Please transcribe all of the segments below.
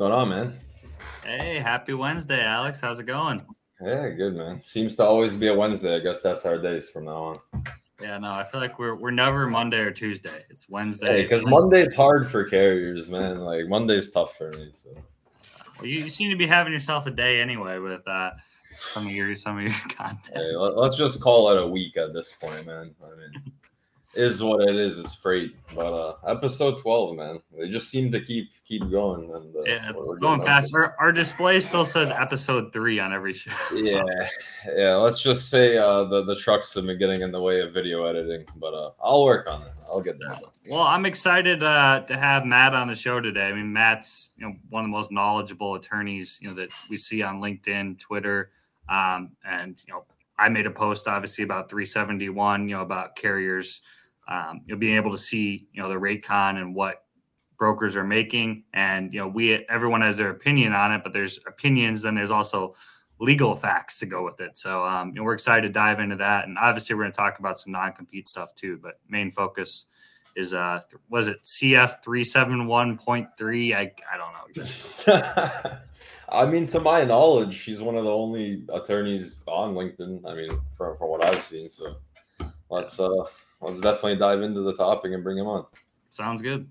going on, man? Hey, happy Wednesday, Alex. How's it going? Yeah, good, man. Seems to always be a Wednesday. I guess that's our days from now on. Yeah, no, I feel like we're we're never Monday or Tuesday. It's Wednesday. because Monday's hard for carriers, man. Like Monday's tough for me. So well, you, you, seem to be having yourself a day anyway with uh, some of your some of your content. Hey, let, us just call it a week at this point, man. I mean, is what it is. It's freight. But uh episode twelve, man, they just seem to keep keep going. And uh, yeah, it's going fast. Our, our, display still says episode three on every show. yeah, yeah. Let's just say uh the the trucks have been getting in the way of video editing, but uh I'll work on it. I'll get that. Well, I'm excited uh to have Matt on the show today. I mean, Matt's you know one of the most knowledgeable attorneys you know that we see on LinkedIn, Twitter, um, and you know. I made a post obviously about 371, you know, about carriers um, you'll be able to see you know the rate con and what brokers are making and you know we everyone has their opinion on it but there's opinions and there's also legal facts to go with it so um, you know, we're excited to dive into that and obviously we're going to talk about some non-compete stuff too but main focus is uh was it cf 371.3 i i don't know I mean, to my knowledge, she's one of the only attorneys on LinkedIn. I mean, from, from what I've seen. So let's uh let's definitely dive into the topic and bring him on. Sounds good.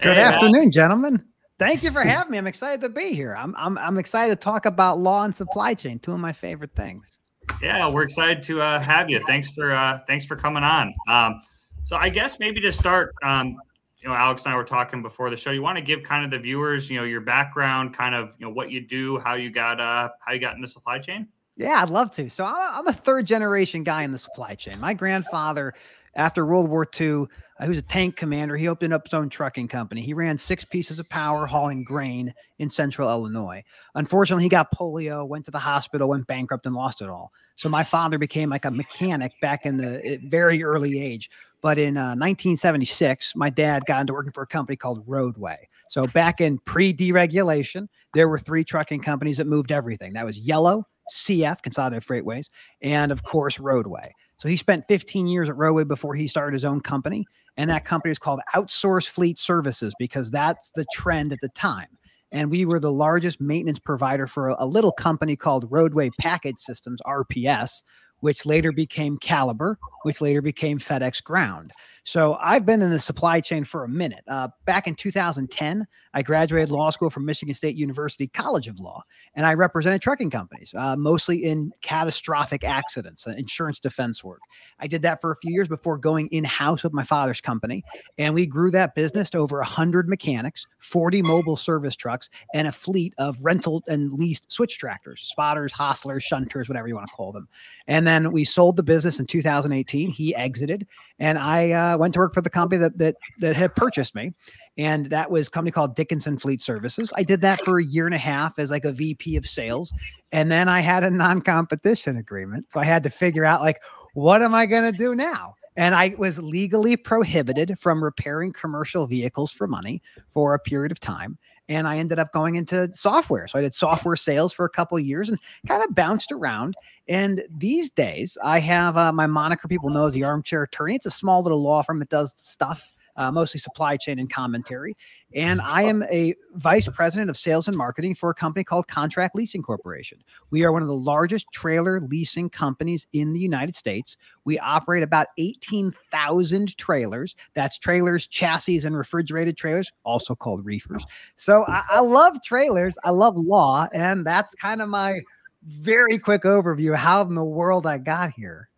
Good hey, afternoon, Matt. gentlemen. Thank you for having me. I'm excited to be here. I'm, I'm I'm excited to talk about law and supply chain, two of my favorite things. Yeah, we're excited to uh, have you. Thanks for uh, thanks for coming on. Um, so I guess maybe to start, um, you know, Alex and I were talking before the show. You want to give kind of the viewers, you know, your background, kind of, you know, what you do, how you got uh, how you got into supply chain. Yeah, I'd love to. So I'm a, I'm a third generation guy in the supply chain. My grandfather after World War II, uh, he was a tank commander. He opened up his own trucking company. He ran six pieces of power hauling grain in central Illinois. Unfortunately, he got polio, went to the hospital, went bankrupt, and lost it all. So my father became like a mechanic back in the very early age. But in uh, 1976, my dad got into working for a company called Roadway. So back in pre deregulation, there were three trucking companies that moved everything. That was Yellow, CF, Consolidated Freightways, and of course, Roadway. So he spent 15 years at Roadway before he started his own company. And that company is called Outsource Fleet Services because that's the trend at the time. And we were the largest maintenance provider for a, a little company called Roadway Package Systems, RPS, which later became Caliber, which later became FedEx Ground. So I've been in the supply chain for a minute. Uh, back in 2010, I graduated law school from Michigan State University College of Law, and I represented trucking companies, uh, mostly in catastrophic accidents, uh, insurance defense work. I did that for a few years before going in house with my father's company, and we grew that business to over 100 mechanics, 40 mobile service trucks, and a fleet of rental and leased switch tractors, spotters, hostlers, shunters, whatever you want to call them. And then we sold the business in 2018. He exited, and I uh, went to work for the company that that that had purchased me, and that was a company called Dickinson Fleet Services. I did that for a year and a half as like a VP of sales, and then I had a non-competition agreement, so I had to figure out like what am I going to do now. And I was legally prohibited from repairing commercial vehicles for money for a period of time and I ended up going into software. So I did software sales for a couple years and kind of bounced around. And these days, I have uh, my moniker people know as the armchair attorney. It's a small little law firm that does stuff uh, mostly supply chain and commentary. And I am a vice president of sales and marketing for a company called Contract Leasing Corporation. We are one of the largest trailer leasing companies in the United States. We operate about 18,000 trailers. That's trailers, chassis, and refrigerated trailers, also called reefers. So I, I love trailers. I love law. And that's kind of my very quick overview of how in the world I got here.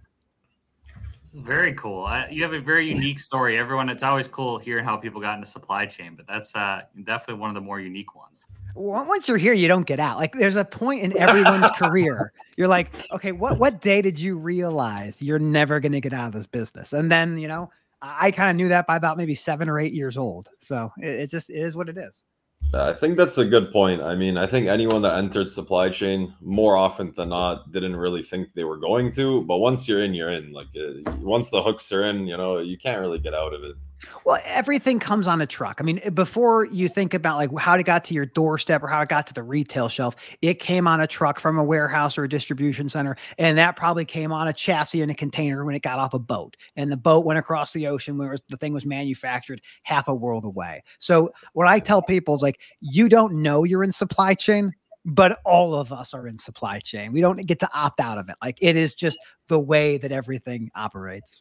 It's very cool. I, you have a very unique story. Everyone, it's always cool hearing how people got into supply chain, but that's uh, definitely one of the more unique ones. Once you're here, you don't get out. Like there's a point in everyone's career. You're like, okay, what what day did you realize you're never going to get out of this business? And then you know, I, I kind of knew that by about maybe seven or eight years old. So it, it just it is what it is. I think that's a good point. I mean, I think anyone that entered supply chain more often than not didn't really think they were going to, but once you're in, you're in. Like uh, once the hooks are in, you know, you can't really get out of it. Well, everything comes on a truck. I mean, before you think about like how it got to your doorstep or how it got to the retail shelf, it came on a truck from a warehouse or a distribution center, and that probably came on a chassis in a container when it got off a boat. And the boat went across the ocean where the thing was manufactured half a world away. So what I tell people is like, you don't know you're in supply chain but all of us are in supply chain. We don't get to opt out of it. Like it is just the way that everything operates.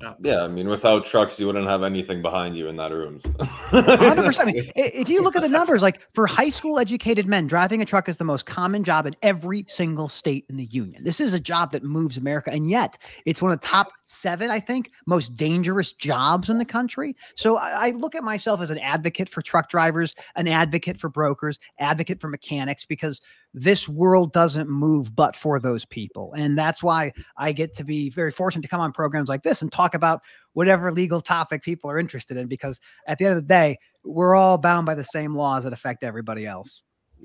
Yeah. yeah, I mean, without trucks, you wouldn't have anything behind you in that room. So. 100%. I mean, if you look at the numbers, like for high school educated men, driving a truck is the most common job in every single state in the union. This is a job that moves America, and yet it's one of the top seven, I think, most dangerous jobs in the country. So I, I look at myself as an advocate for truck drivers, an advocate for brokers, advocate for mechanics, because this world doesn't move but for those people. And that's why I get to be very fortunate to come on programs like this and talk about whatever legal topic people are interested in, because at the end of the day, we're all bound by the same laws that affect everybody else.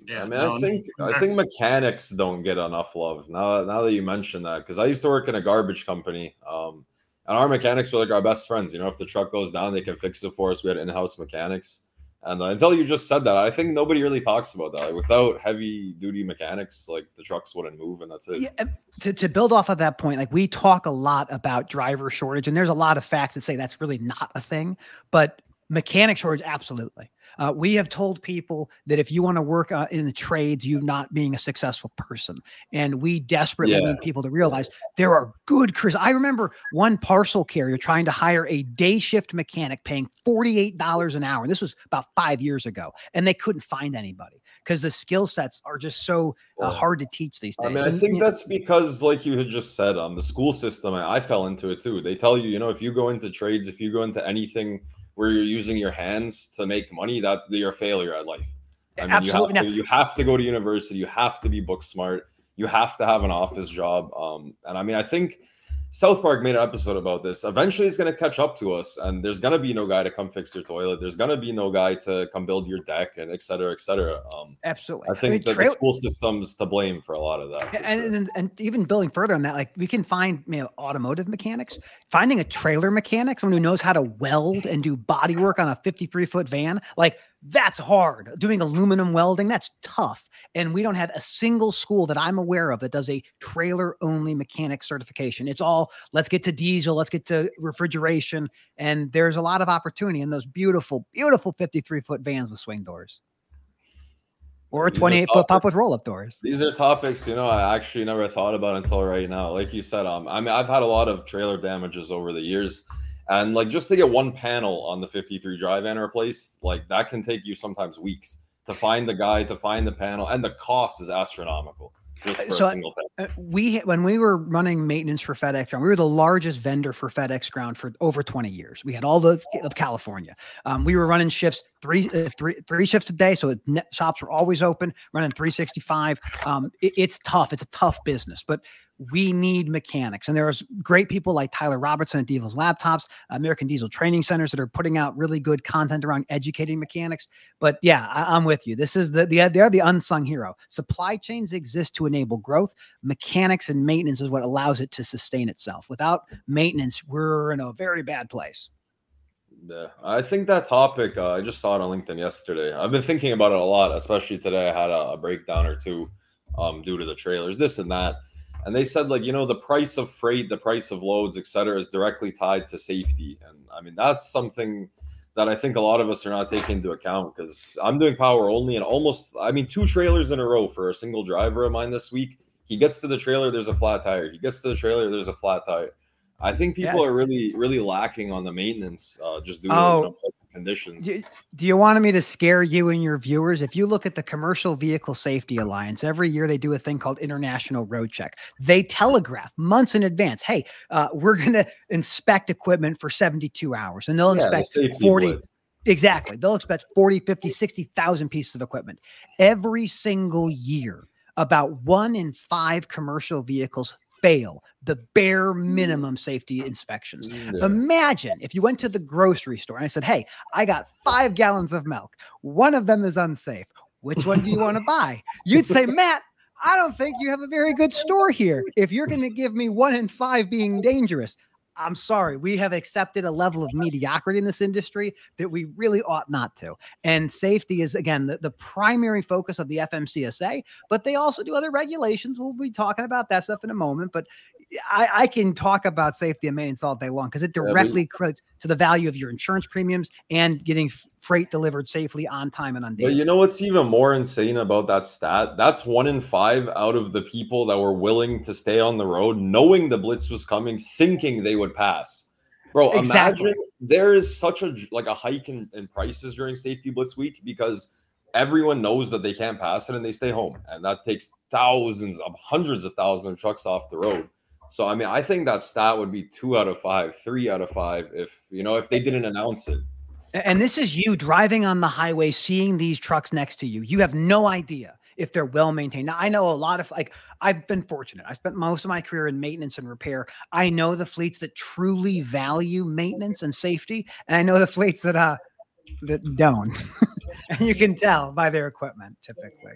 Yeah, I mean, no, I think I think mechanics don't get enough love now. Now that you mention that, because I used to work in a garbage company, um, and our mechanics were like our best friends. You know, if the truck goes down, they can fix it for us. We had in-house mechanics, and until you just said that, I think nobody really talks about that. Like, without heavy duty mechanics, like the trucks wouldn't move, and that's it. Yeah, to, to build off of that point, like we talk a lot about driver shortage, and there's a lot of facts that say that's really not a thing, but mechanic shortage, absolutely. Uh, we have told people that if you want to work uh, in the trades, you're not being a successful person. And we desperately yeah. need people to realize there are good crews. I remember one parcel carrier trying to hire a day shift mechanic paying $48 an hour. And this was about five years ago. And they couldn't find anybody because the skill sets are just so uh, hard to teach these days. I mean, I think that's because, like you had just said, um, the school system, I, I fell into it too. They tell you, you know, if you go into trades, if you go into anything, where you're using your hands to make money, that you're a failure at life. I mean, Absolutely. You have, to, you have to go to university. You have to be book smart. You have to have an office job. Um, and I mean, I think South Park made an episode about this. Eventually, it's going to catch up to us, and there's going to be no guy to come fix your toilet. There's going to be no guy to come build your deck, and et cetera, et cetera. Um, Absolutely. I think I mean, that the school system's to blame for a lot of that. And, sure. and, and even building further on that, like we can find you know, automotive mechanics, finding a trailer mechanic, someone who knows how to weld and do body work on a 53 foot van, like that's hard. Doing aluminum welding, that's tough. And we don't have a single school that I'm aware of that does a trailer only mechanic certification. It's all let's get to diesel, let's get to refrigeration. And there's a lot of opportunity in those beautiful, beautiful 53 foot vans with swing doors or 28 foot pup with roll up doors. These are topics, you know, I actually never thought about until right now. Like you said, um, I mean, I've had a lot of trailer damages over the years. And like just to get one panel on the 53 drive and replaced, like that can take you sometimes weeks to find the guy, to find the panel, and the cost is astronomical. Just for so a single uh, we when we were running maintenance for FedEx Ground, we were the largest vendor for FedEx Ground for over 20 years. We had all the of California. Um, we were running shifts three uh, three three shifts a day, so shops were always open, running 365. Um, it, it's tough. It's a tough business, but we need mechanics. And there's great people like Tyler Robertson at Diesel's Laptops, American Diesel Training Centers that are putting out really good content around educating mechanics. But yeah, I, am with you. This is the, the they're the unsung hero. Supply chains exist to enable growth. Mechanics and maintenance is what allows it to sustain itself. Without maintenance, we're in a very bad place. Yeah, I think that topic. Uh, I just saw it on LinkedIn yesterday. I've been thinking about it a lot, especially today. I had a, a breakdown or two um, due to the trailers, this and that and they said like you know the price of freight the price of loads et cetera is directly tied to safety. And i mean that's something that i think a lot of us are not taking into account because i'm doing power only and almost i mean two trailers in a row for a single driver of mine this week. He gets to the trailer there's a flat tire. He gets to the trailer there's a flat tire. I think people yeah. are really really lacking on the maintenance uh, just doing oh, conditions. Do, do you want me to scare you and your viewers? If you look at the Commercial Vehicle Safety Alliance, every year they do a thing called International Road Check. They telegraph months in advance, hey, uh, we're going to inspect equipment for 72 hours, and they'll yeah, inspect the 40. Blitz. Exactly. They'll expect 40, 50, 60,000 pieces of equipment every single year. About one in five commercial vehicles fail the bare mm. minimum safety inspections. Yeah. Imagine if you went to the grocery store and I said, Hey, I got five gallons of milk. One of them is unsafe. Which one do you want to buy? You'd say, Matt, I don't think you have a very good store here. If you're going to give me one in five being dangerous, I'm sorry, we have accepted a level of mediocrity in this industry that we really ought not to. And safety is, again, the, the primary focus of the FMCSA, but they also do other regulations. We'll be talking about that stuff in a moment. But I, I can talk about safety and maintenance all day long because it directly yeah, correlates to the value of your insurance premiums and getting freight delivered safely on time and on day. But you know what's even more insane about that stat? That's one in five out of the people that were willing to stay on the road, knowing the blitz was coming, thinking they would pass. Bro, exactly. imagine there is such a like a hike in, in prices during safety blitz week because everyone knows that they can't pass it and they stay home. And that takes thousands of hundreds of thousands of trucks off the road. So I mean, I think that stat would be two out of five, three out of five if you know if they didn't announce it. And this is you driving on the highway, seeing these trucks next to you. You have no idea if they're well maintained. Now, I know a lot of like I've been fortunate. I spent most of my career in maintenance and repair. I know the fleets that truly value maintenance and safety, and I know the fleets that uh that don't. and you can tell by their equipment typically.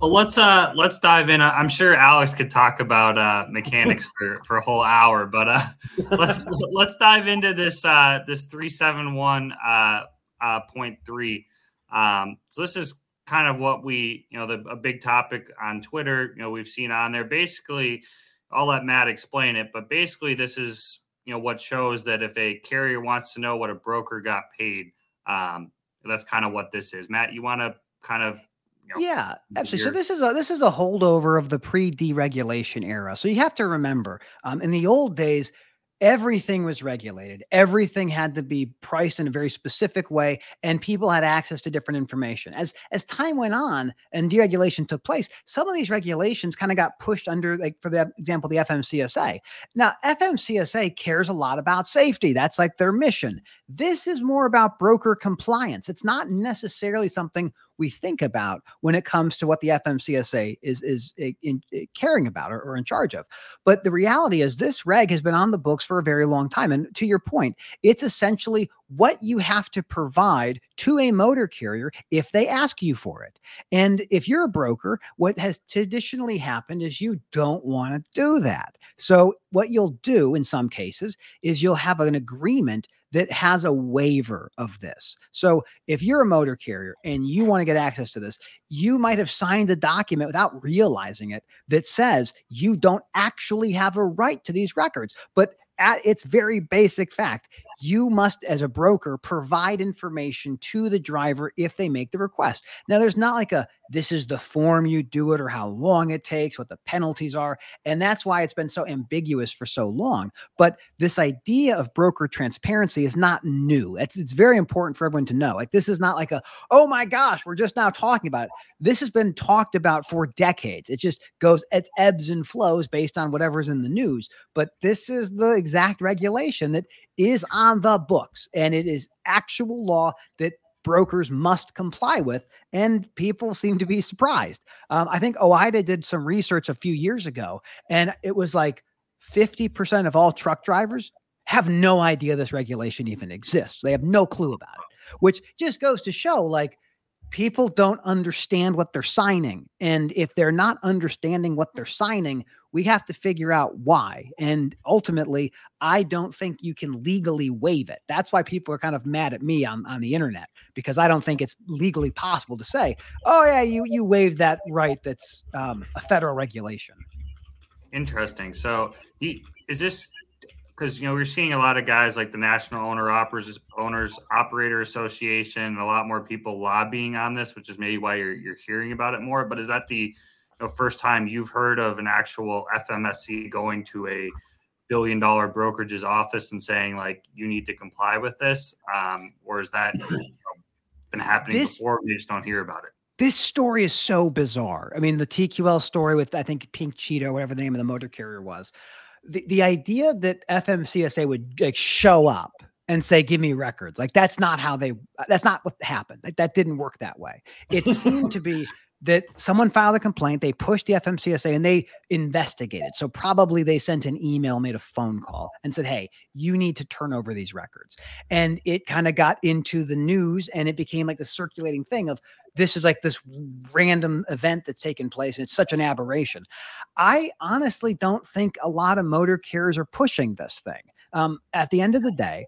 Well, let's uh let's dive in. I'm sure Alex could talk about uh mechanics for, for a whole hour, but uh let's let's dive into this uh this 371 uh uh point three. Um so this is kind of what we, you know, the a big topic on Twitter, you know, we've seen on there. Basically, I'll let Matt explain it, but basically this is you know what shows that if a carrier wants to know what a broker got paid, um, that's kind of what this is. Matt, you want to kind of you know, yeah, absolutely. So this is a this is a holdover of the pre-deregulation era. So you have to remember, um, in the old days, everything was regulated. Everything had to be priced in a very specific way and people had access to different information. As as time went on and deregulation took place some of these regulations kind of got pushed under like for the example the fmcsa now fmcsa cares a lot about safety. That's like their mission. This is more about broker compliance. It's not necessarily something we think about when it comes to what the FMCSA is is eh, in, in caring about or, or in charge of. But the reality is this reg has been on the books for a very long time. And to your point, it's essentially what you have to provide to a motor carrier if they ask you for it. And if you're a broker, what has traditionally happened is you don't want to do that. So, what you'll do in some cases is you'll have an agreement that has a waiver of this. So if you're a motor carrier and you want to get access to this, you might have signed a document without realizing it that says you don't actually have a right to these records. But at its very basic fact, you must, as a broker, provide information to the driver if they make the request. Now, there's not like a this is the form you do it or how long it takes, what the penalties are. And that's why it's been so ambiguous for so long. But this idea of broker transparency is not new. It's, it's very important for everyone to know. Like, this is not like a, oh my gosh, we're just now talking about it. This has been talked about for decades. It just goes, it's ebbs and flows based on whatever's in the news. But this is the exact regulation that is on the books and it is actual law that brokers must comply with. And people seem to be surprised. Um, I think OOIDA did some research a few years ago, and it was like 50% of all truck drivers have no idea this regulation even exists. They have no clue about it, which just goes to show like people don't understand what they're signing. And if they're not understanding what they're signing, we have to figure out why. And ultimately, I don't think you can legally waive it. That's why people are kind of mad at me on, on the internet because I don't think it's legally possible to say, oh, yeah, you, you waived that right. That's um, a federal regulation. Interesting. So, is this because you know we're seeing a lot of guys like the National Owner Operators Owners Operator Association, and a lot more people lobbying on this, which is maybe why you're you're hearing about it more. But is that the you know, first time you've heard of an actual FMSC going to a billion dollar brokerage's office and saying like you need to comply with this, um, or is that you know, been happening this, before? We just don't hear about it. This story is so bizarre. I mean, the TQL story with I think Pink Cheeto, whatever the name of the motor carrier was the, the idea that FMCSA would like show up and say, give me records. Like that's not how they, that's not what happened. Like that didn't work that way. It seemed to be that someone filed a complaint, they pushed the FMCSA and they investigated. So probably they sent an email, made a phone call, and said, Hey, you need to turn over these records. And it kind of got into the news and it became like the circulating thing of this is like this random event that's taken place and it's such an aberration. I honestly don't think a lot of motor carriers are pushing this thing. Um, at the end of the day,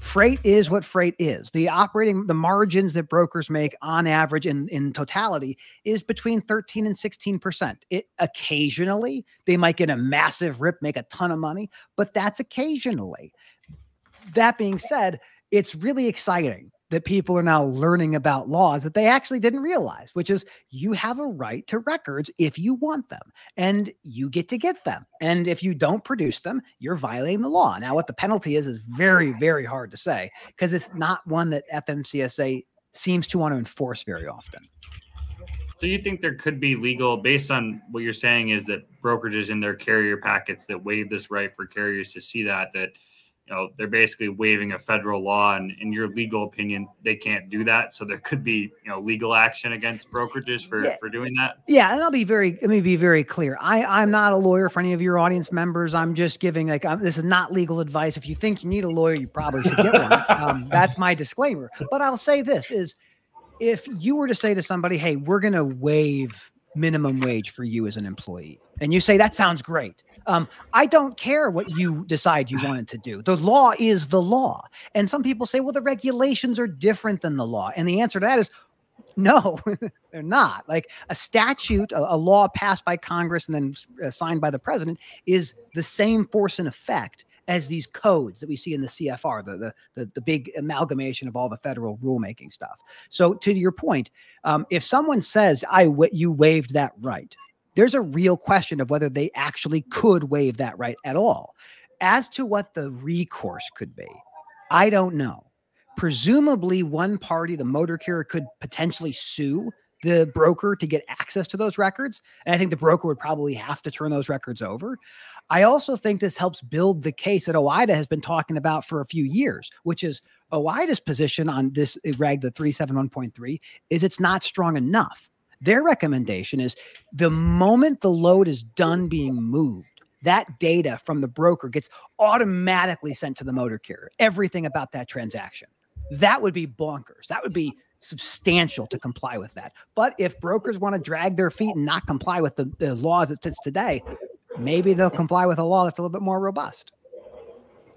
freight is what freight is. The operating the margins that brokers make on average in in totality is between 13 and 16%. It occasionally they might get a massive rip, make a ton of money, but that's occasionally. That being said, it's really exciting that people are now learning about laws that they actually didn't realize, which is you have a right to records if you want them and you get to get them. And if you don't produce them, you're violating the law. Now, what the penalty is, is very, very hard to say because it's not one that FMCSA seems to want to enforce very often. So you think there could be legal, based on what you're saying, is that brokerages in their carrier packets that waive this right for carriers to see that that you know they're basically waiving a federal law and in your legal opinion they can't do that. So there could be you know legal action against brokerages for yeah. for doing that. Yeah and i'll be very let me be very clear. I i'm not a lawyer for any of your audience members. I'm just giving like I'm, this is not legal advice. If you think you need a lawyer you probably should get one. Um, that's my disclaimer. But i'll say this is if you were to say to somebody hey we're going to waive minimum wage for you as an employee. And you say, that sounds great. Um, I don't care what you decide you wanted to do. The law is the law. And some people say, well, the regulations are different than the law. And the answer to that is no, they're not. Like a statute, a, a, law passed by Congress and then uh, signed by the president is the same force and effect as these codes that we see in the CFR, the, the, the, the big amalgamation of all the federal rulemaking stuff. So to your point, um, if someone says, I you waived that right, there's a real question of whether they actually could waive that right at all. As to what the recourse could be, I don't know. Presumably, one party, the motor carrier, could potentially sue the broker to get access to those records. And I think the broker would probably have to turn those records over. I also think this helps build the case that OOIDA has been talking about for a few years, which is OOIDA's position on this eh, reg, the 371.3, is it's not strong enough. Their recommendation is the moment the load is done being moved, that data from the broker gets automatically sent to the motor carrier, everything about that transaction. That would be bonkers. That would be substantial to comply with that. But if brokers want to drag their feet and not comply with the, the laws that sits today, maybe they'll comply with a law that's a little bit more robust.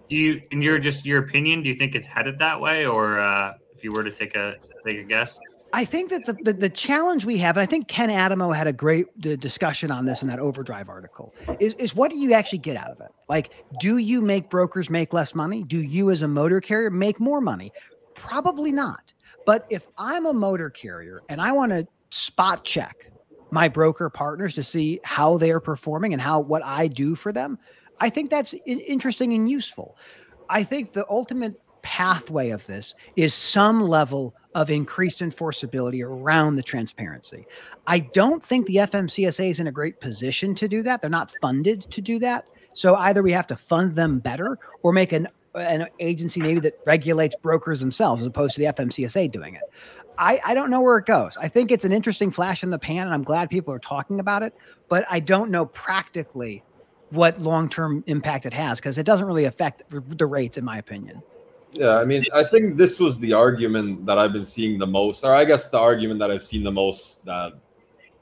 Do you, in your just your opinion, do you think it's headed that way, or uh, if you were to take a take a guess? I think that the, the, the challenge we have, and I think Ken Adamo had a great discussion on this in that Overdrive article, is, is what do you actually get out of it? Like, do you make brokers make less money? Do you, as a motor carrier, make more money? Probably not. But if I'm a motor carrier and I want to spot check my broker partners to see how they are performing and how what I do for them, I think that's interesting and useful. I think the ultimate pathway of this is some level of increased enforceability around the transparency. I don't think the FMCSA is in a great position to do that. They're not funded to do that. So either we have to fund them better or make an an agency maybe that regulates brokers themselves as opposed to the FMCSA doing it. I, I don't know where it goes. I think it's an interesting flash in the pan, and I'm glad people are talking about it, but I don't know practically what long term impact it has because it doesn't really affect the rates, in my opinion. Yeah, I mean, I think this was the argument that I've been seeing the most, or I guess the argument that I've seen the most that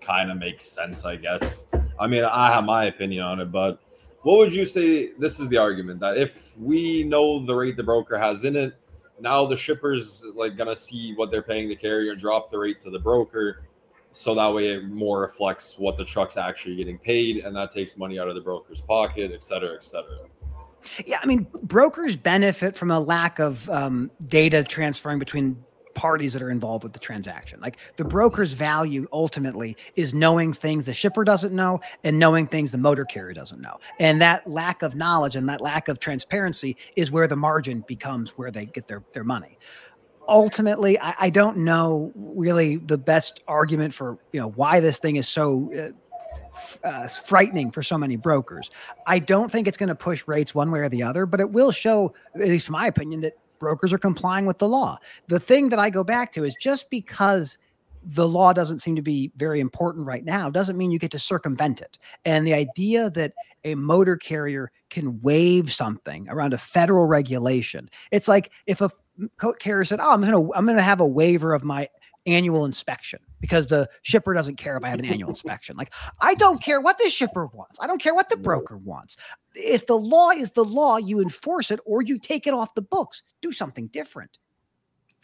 kind of makes sense, I guess. I mean, I have my opinion on it, but what would you say? This is the argument that if we know the rate the broker has in it, now the shippers like gonna see what they're paying the carrier drop the rate to the broker so that way it more reflects what the truck's actually getting paid and that takes money out of the broker's pocket et cetera et cetera yeah i mean brokers benefit from a lack of um, data transferring between parties that are involved with the transaction. Like the broker's value ultimately is knowing things the shipper doesn't know and knowing things the motor carrier doesn't know. And that lack of knowledge and that lack of transparency is where the margin becomes where they get their, their money. Ultimately, I, I don't know really the best argument for you know why this thing is so uh, uh, frightening for so many brokers. I don't think it's going to push rates one way or the other, but it will show, at least from my opinion, that brokers are complying with the law. The thing that I go back to is just because the law doesn't seem to be very important right now doesn't mean you get to circumvent it. And the idea that a motor carrier can waive something around a federal regulation, it's like if a carrier said, "Oh, I'm going to I'm going to have a waiver of my annual inspection because the shipper doesn't care if I have an annual inspection. Like, I don't care what the shipper wants. I don't care what the broker wants. If the law is the law, you enforce it or you take it off the books. Do something different.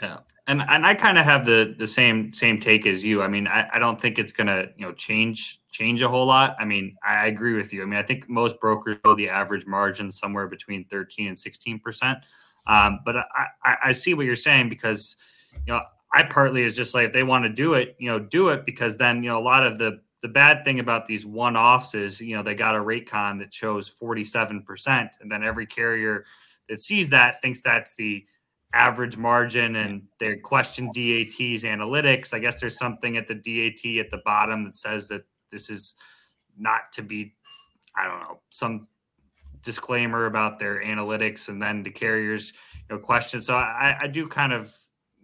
Yeah. And and I kind of have the the same same take as you. I mean, I, I don't think it's gonna, you know, change change a whole lot. I mean, I agree with you. I mean, I think most brokers go the average margin somewhere between 13 and 16 percent. Um, but I, I, I see what you're saying because you know I partly is just like if they want to do it, you know, do it because then you know a lot of the the bad thing about these one offs is you know they got a rate con that shows 47 percent, and then every carrier that sees that thinks that's the average margin and they question DAT's analytics. I guess there's something at the DAT at the bottom that says that this is not to be, I don't know, some disclaimer about their analytics and then the carriers, you know, question. So I, I do kind of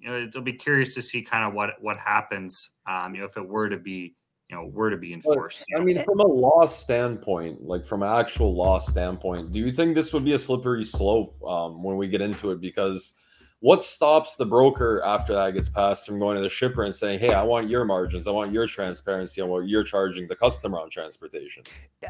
you know, it'll be curious to see kind of what what happens, um, you know, if it were to be, you know, were to be enforced. I mean, from a law standpoint, like from an actual law standpoint, do you think this would be a slippery slope um, when we get into it? Because what stops the broker after that gets passed from going to the shipper and saying, "Hey, I want your margins, I want your transparency on what you're charging the customer on transportation"?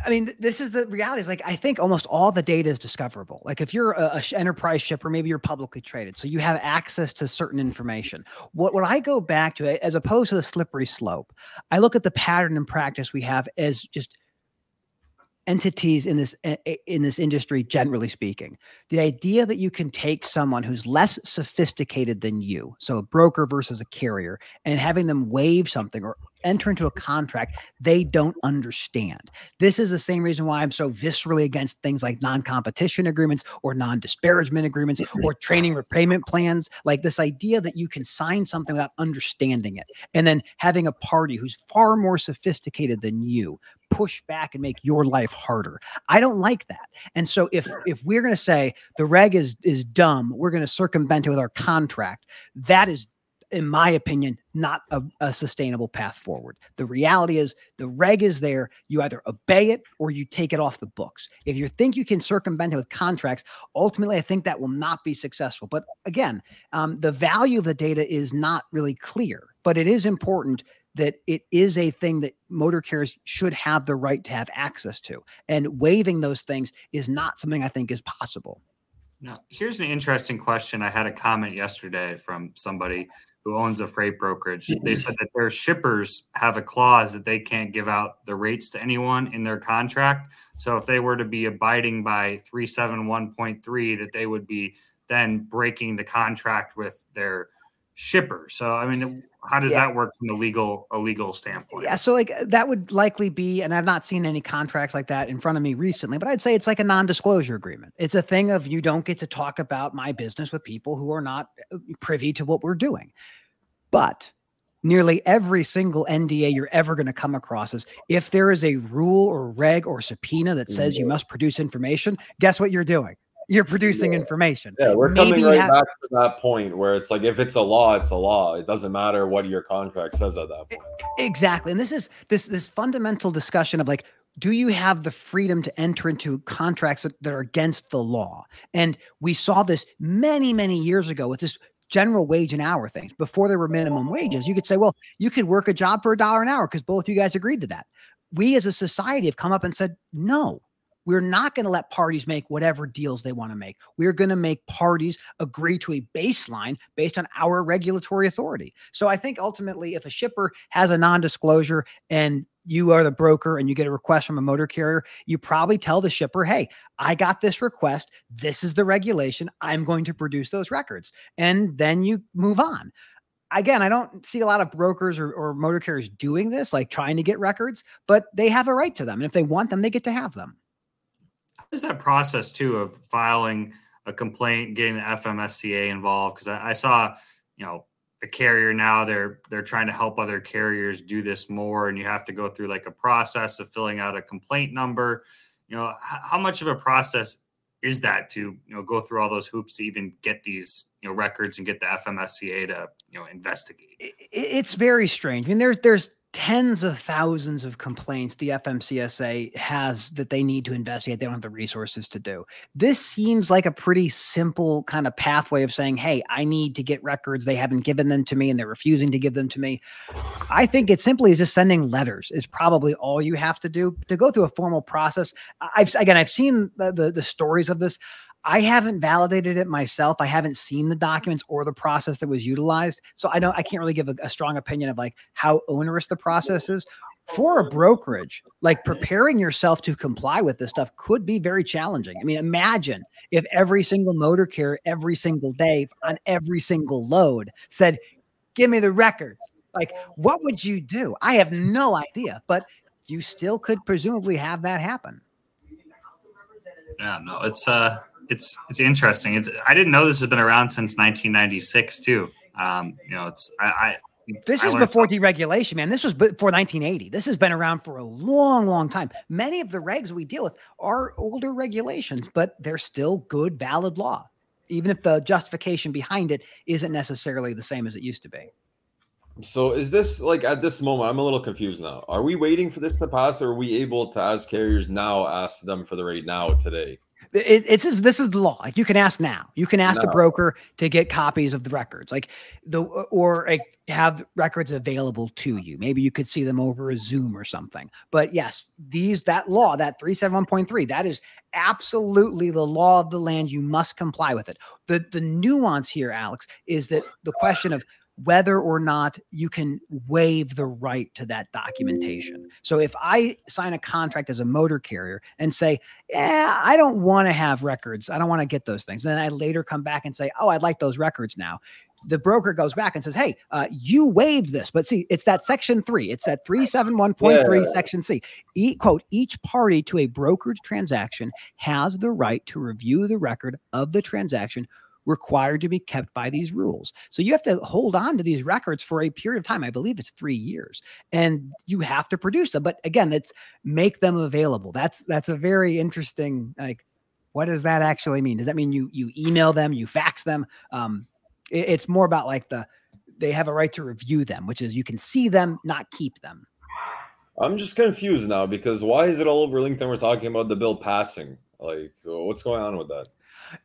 I mean, this is the reality. Is like I think almost all the data is discoverable. Like if you're a, a enterprise shipper, maybe you're publicly traded, so you have access to certain information. What what I go back to, as opposed to the slippery slope, I look at the pattern and practice we have as just entities in this eh, eh, in this industry generally speaking. The idea that you can take someone who's less sophisticated than you so a broker versus a carrier and having them waive something or enter into a contract they don't understand this is the same reason why i'm so viscerally against things like non-competition agreements or non-disparagement agreements or training repayment plans like this idea that you can sign something without understanding it and then having a party who's far more sophisticated than you push back and make your life harder. I don't like that. And so if if we're going to say the reg is is dumb, we're going to circumvent it with our contract. That is in my opinion, not a, a, sustainable path forward. The reality is the reg is there. You either obey it or you take it off the books. If you think you can circumvent it with contracts, ultimately, I think that will not be successful. But again, um, the value of the data is not really clear, but it is important that it is a thing that motor carriers should have the right to have access to. And waiving those things is not something I think is possible. Now, here's an interesting question. I had a comment yesterday from somebody who owns a freight brokerage. They mm-hmm. said that their shippers have a clause that they can't give out the rates to anyone in their contract. So if they were to be abiding by 371.3, that they would be then breaking the contract with their shipper. So I mean, how does yeah. that work from a legal a legal standpoint? Yeah, so like that would likely be, and I've not seen any contracts like that in front of me recently, but I'd say it's like a non-disclosure agreement. It's a thing of you don't get to talk about my business with people who are not uh, privy to what we're doing. But nearly every single NDA you're ever going to come across is if there is a rule or reg or subpoena that says you must produce information, guess what you're doing? You're producing yeah. information. Yeah, we're Maybe coming right have, back to that point where it's like if it's a law, it's a law. It doesn't matter what your contract says at that point. Exactly. And this is this this fundamental discussion of like do you have the freedom to enter into contracts that, that are against the law? And we saw this many, many years ago with this general wage and hour things before there were minimum wages. You could say, well, you could work a job for a dollar an hour because both you guys agreed to that. We as a society have come up and said, no, we're not going to let parties make whatever deals they want to make. We're going to make parties agree to a baseline based on our regulatory authority. So I think ultimately, if a shipper has a non disclosure and you are the broker and you get a request from a motor carrier, you probably tell the shipper, hey, I got this request. This is the regulation. I'm going to produce those records. And then you move on again, I don't see a lot of brokers or, or, motor carriers doing this, like trying to get records, but they have a right to them. And if they want them, they get to have them is that process too of filing a complaint, getting the FMSCA involved? Because I, I, saw, you know, a carrier now they're they're trying to help other carriers do this more, and you have to go through like a process of filling out a complaint number. You know, h- how much of a process is that to you know go through all those hoops to even get these you know records and get the FMSCA to you know investigate? It's very strange. I mean, there's there's tens of thousands of complaints the FMCSA has that they need to investigate. They don't have the resources to do. This seems like a pretty simple kind of pathway of saying, hey, I need to get records. They haven't given them to me and they're refusing to give them to me. I think it simply is just sending letters is probably all you have to do to go through a formal process. I've again, I've seen the, the, the stories of this. I haven't validated it myself. I haven't seen the documents or the process that was utilized. So I don't I can't really give a, a strong opinion of like how onerous the process is. For a brokerage, like preparing yourself to comply with this stuff could be very challenging. I mean, imagine if every single motor carrier every single day on every single load said, Give me the records. Like, what would you do? I have no idea, but you still could presumably have that happen. Yeah, no, it's uh it's it's interesting. It's I didn't know this has been around since 1996 too. Um, you know, it's I. I this I is before deregulation, man. This was before 1980. This has been around for a long, long time. Many of the regs we deal with are older regulations, but they're still good, valid law, even if the justification behind it isn't necessarily the same as it used to be. So is this like at this moment? I'm a little confused now. Are we waiting for this to pass, or are we able to, as carriers, now ask them for the rate now today? It, it's this is the law. Like you can ask now. You can ask no. the broker to get copies of the records, like the or like, have records available to you. Maybe you could see them over a Zoom or something. But yes, these that law that three seven one point three that is absolutely the law of the land. You must comply with it. The the nuance here, Alex, is that the question of whether or not you can waive the right to that documentation. So if I sign a contract as a motor carrier and say, yeah, I don't want to have records, I don't want to get those things. And then I later come back and say, oh, I'd like those records now. The broker goes back and says, Hey, uh, you waived this. But see, it's that section three. It's that 371.3, yeah. section C. E- quote, each party to a brokerage transaction has the right to review the record of the transaction required to be kept by these rules. So you have to hold on to these records for a period of time. I believe it's three years, and you have to produce them. But again, it's make them available. That's that's a very interesting like. What does that actually mean? Does that mean you you email them, you fax them? Um, it, it's more about like the they have a right to review them, which is you can see them, not keep them. I'm just confused now because why is it all over LinkedIn? We're talking about the bill passing. Like, what's going on with that?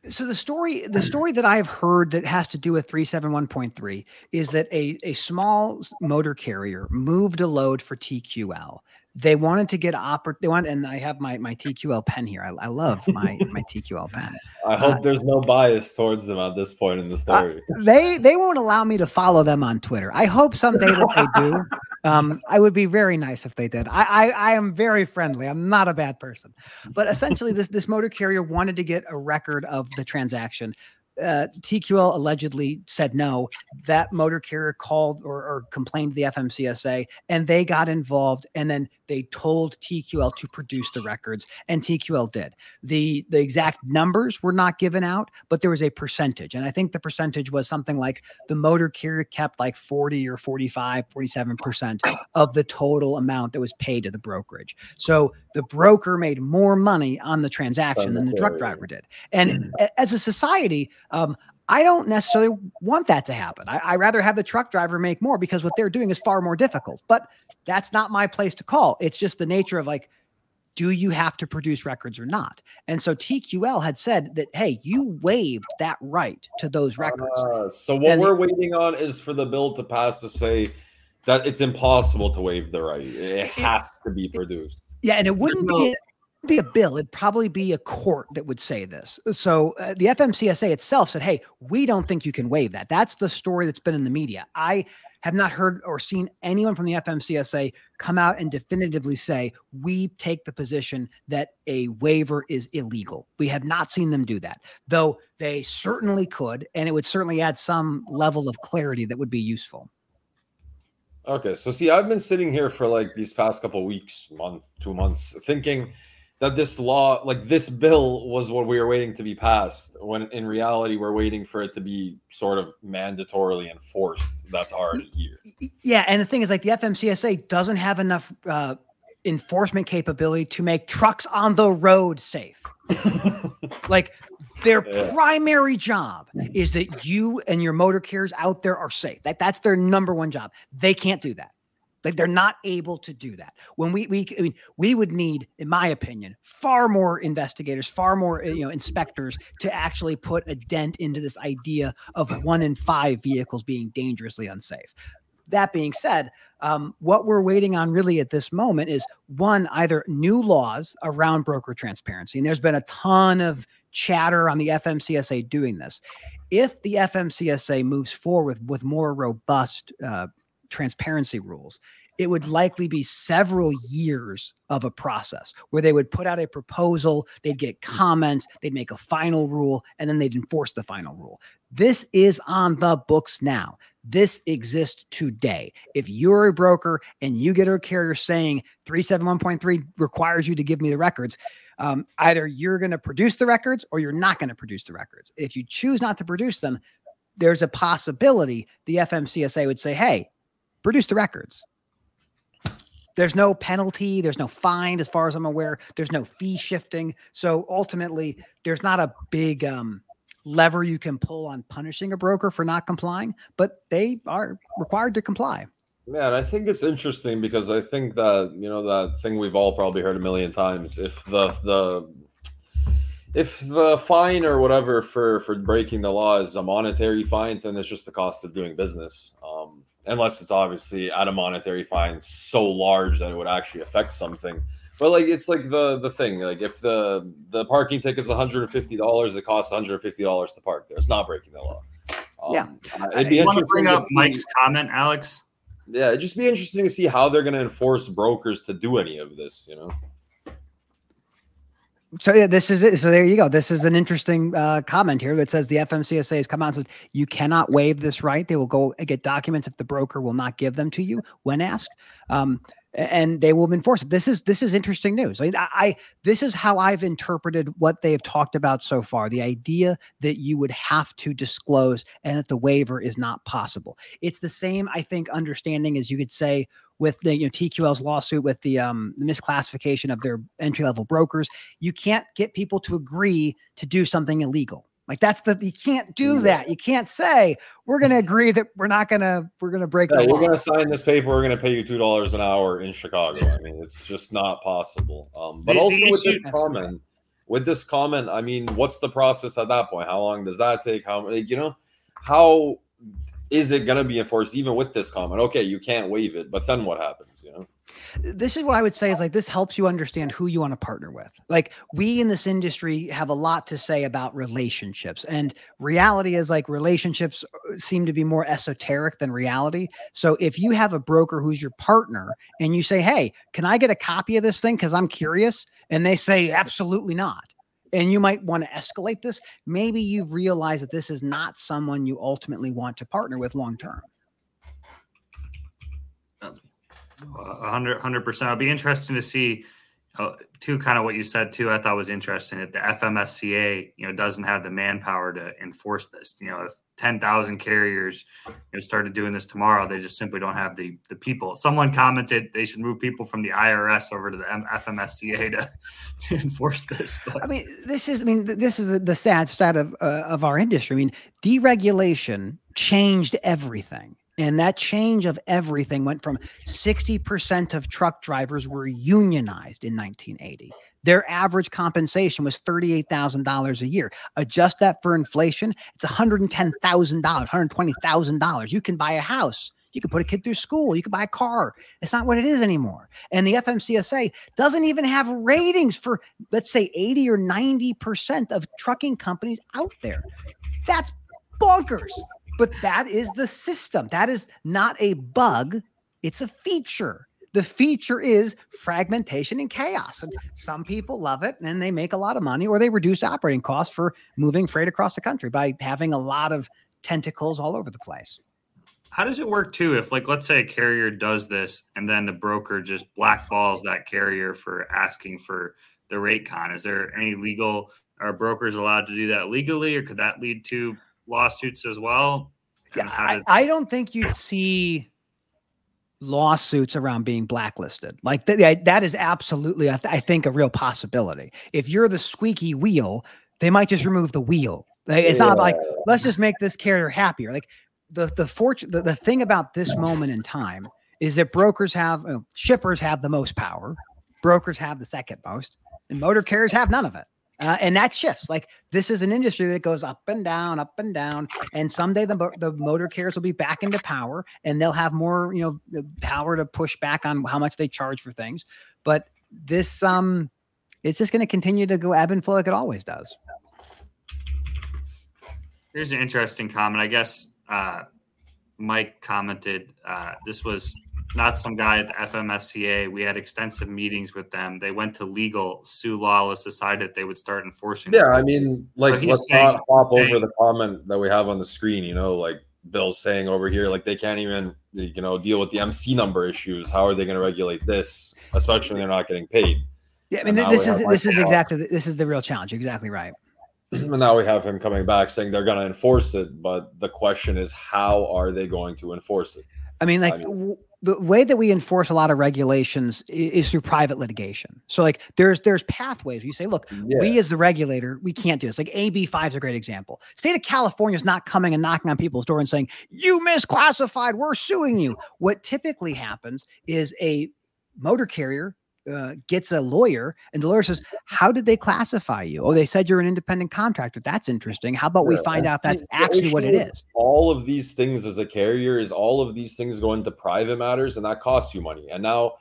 So the story, the story that I've heard that has to do with 371.3 is that a, a small motor carrier moved a load for TQL they wanted to get oppor- they want and i have my my tql pen here. I, I love my my tql pen. I hope uh, there's no bias towards them at this point in the uh, story. uh, they they won't allow me to follow them on twitter. I hope someday that they do. Um i would be very nice if they did. I, I i am very friendly. I'm not a bad person. But essentially this this motor carrier wanted to get a record of the transaction uh, TQL allegedly said no. That motor carrier called or, or, complained to the FMCSA, and they got involved. And then they told TQL to produce the records, and TQL did. the The exact numbers were not given out, but there was a percentage, and I think the percentage was something like the motor carrier kept like forty or 45, 47 percent of the total amount that was paid to the brokerage. So the broker made more money on the transaction than the truck driver did. And as a society, um, I don't necessarily want that to happen. I, I rather have the truck driver make more because what they're doing is far more difficult. But that's not my place to call. It's just the nature of like, do you have to produce records or not? And so TQL had said that, hey, you waived that right to those records. Uh, so what and we're the, waiting on is for the bill to pass to say that it's impossible to waive the right. It has to be produced. Yeah, and it wouldn't no, be be a bill. It'd probably be a court that would say this. So uh, the FMCSA itself said, "Hey, we don't think you can waive that." That's the story that's been in the media. I have not heard or seen anyone from the FMCSA come out and definitively say we take the position that a waiver is illegal. We have not seen them do that, though they certainly could, and it would certainly add some level of clarity that would be useful. Okay, so see, I've been sitting here for like these past couple weeks, month, two months, thinking that this law, like this bill, was what we were waiting to be passed. When in reality, we're waiting for it to be sort of mandatorily enforced. That's already here. Yeah, and the thing is, like the FMCSA doesn't have enough uh, enforcement capability to make trucks on the road safe. like their yeah. primary job is that you and your motor carriers out there are safe. That that's their number one job. They can't do that. Like they're not able to do that. When we we I mean we would need, in my opinion, far more investigators, far more you know inspectors to actually put a dent into this idea of one in five vehicles being dangerously unsafe. That being said, um, what we're waiting on really at this moment is one, either new laws around broker transparency. And there's been a ton of chatter on the FMCSA doing this. If the FMCSA moves forward with more robust uh, transparency rules, it would likely be several years of a process where they would put out a proposal, they'd get comments, they'd make a final rule, and then they'd enforce the final rule. This is on the books now. This exists today. If you're a broker and you get a carrier saying 371.3 requires you to give me the records, um, either you're going to produce the records or you're not going to produce the records. If you choose not to produce them, there's a possibility the FMCSA would say, hey, produce the records. There's no penalty, there's no fine, as far as I'm aware. There's no fee shifting. So ultimately, there's not a big um, lever you can pull on punishing a broker for not complying, but they are required to comply. And I think it's interesting because I think that you know that thing we've all probably heard a million times. If the the if the fine or whatever for for breaking the law is a monetary fine, then it's just the cost of doing business. Um, unless it's obviously at a monetary fine so large that it would actually affect something. But like it's like the the thing like if the the parking ticket is one hundred and fifty dollars, it costs one hundred and fifty dollars to park there. It's not breaking the law. Um, yeah, it'd be you want to bring up see, Mike's comment, Alex? Yeah, it'd just be interesting to see how they're going to enforce brokers to do any of this. You know. So yeah, this is it. So there you go. This is an interesting uh, comment here that says the FMCSA has come out and says you cannot waive this right. They will go get documents if the broker will not give them to you when asked. Um, and they will enforce it. This is this is interesting news. I, I, this is how I've interpreted what they have talked about so far. The idea that you would have to disclose and that the waiver is not possible. It's the same, I think, understanding as you could say with the you know TQL's lawsuit with the um the misclassification of their entry level brokers. You can't get people to agree to do something illegal. Like that's the you can't do that. You can't say we're going to agree that we're not going to we're going to break. Yeah, we're going to sign this paper. We're going to pay you two dollars an hour in Chicago. I mean, it's just not possible. Um, but also with this comment, with this comment, I mean, what's the process at that point? How long does that take? How like, you know, how is it going to be enforced even with this comment? Okay, you can't waive it, but then what happens? You know this is what I would say is like this helps you understand who you want to partner with. Like we in this industry have a lot to say about relationships, and reality is like relationships uh, seem to be more esoteric than reality. So if you have a broker who's your partner and you say, "Hey, can I get a copy of this thing because I'm curious," and they say, "Absolutely not." And you might want to escalate this. Maybe you realize that this is not someone you ultimately want to partner with long term. Um, hundred percent. It'll be interesting to see uh, too. Kind of what you said too. I thought was interesting that the FMSCA, you know, doesn't have the manpower to enforce this. You know, if ten thousand carriers you know, started doing this tomorrow, they just simply don't have the the people. Someone commented they should move people from the IRS over to the FMSCA to to enforce this. But. I mean, this is. I mean, this is the, the sad stat of uh, of our industry. I mean, deregulation changed everything and that change of everything went from 60% of truck drivers were unionized in 1980. Their average compensation was $38,000 a year. Adjust that for inflation, it's $110,000, $120,000. You can buy a house. You can put a kid through school. You can buy a car. It's not what it is anymore. And the FMCSA doesn't even have ratings for, let's say, 80 or 90% of trucking companies out there. That's bonkers. But that is the system. That is not a bug, it's a feature. The feature is fragmentation and chaos. And some people love it and they make a lot of money or they reduce operating costs for moving freight across the country by having a lot of tentacles all over the place. How does it work too? If, like, let's say a carrier does this and then the broker just blackballs that carrier for asking for the rate con, is there any legal, are brokers allowed to do that legally or could that lead to lawsuits as well. Yeah, I, I don't think you'd see lawsuits around being blacklisted. Like th- that is absolutely, I, th- I, think, a real possibility. If you're the squeaky wheel, they might just remove the wheel. Like, it's yeah. not like let's just make this carrier happier. Like the the fortune, the, the thing about this moment in time is that brokers have you know, shippers have the most power, brokers have the second most, and motor carriers have none of it. Uh, and that shifts. Like this is an industry that goes up and down, up and down. And someday the the motor carriers will be back into power, and they'll have more, you know, power to push back on how much they charge for things. But this, um, it's just going to continue to go ebb and flow like it always does. Here's an interesting comment. I guess uh, Mike commented uh, this was not some guy at the FMSCA. We had extensive meetings with them. They went to legal. Sue Lawless decided they would start enforcing. Yeah, I mean, like let's saying, not hop over the comment that we have on the screen. You know, like Bill's saying over here, like they can't even you know deal with the MC number issues. How are they going to regulate this, especially when they're not getting paid? Yeah, I mean, this is this is uh, exactly this is the real challenge. Exactly right. And now we have him coming back saying they're going to enforce it, but the question is, how are they going to enforce it? I mean, like I mean, the way that we enforce a lot of regulations is, through private litigation. So like there's there's pathways. You say, look, yeah. we as the regulator, we can't do this. Like AB five is a great example. State of California is not coming and knocking on people's door and saying, you misclassified, we're suing you. What typically happens is a motor carrier uh, gets a lawyer and the lawyer says how did they classify you? Oh they said you're an independent contractor. That's interesting. How about yeah, we find out that's actually what it is all of these things as a carrier is all of these things go into private matters and that costs you money. And now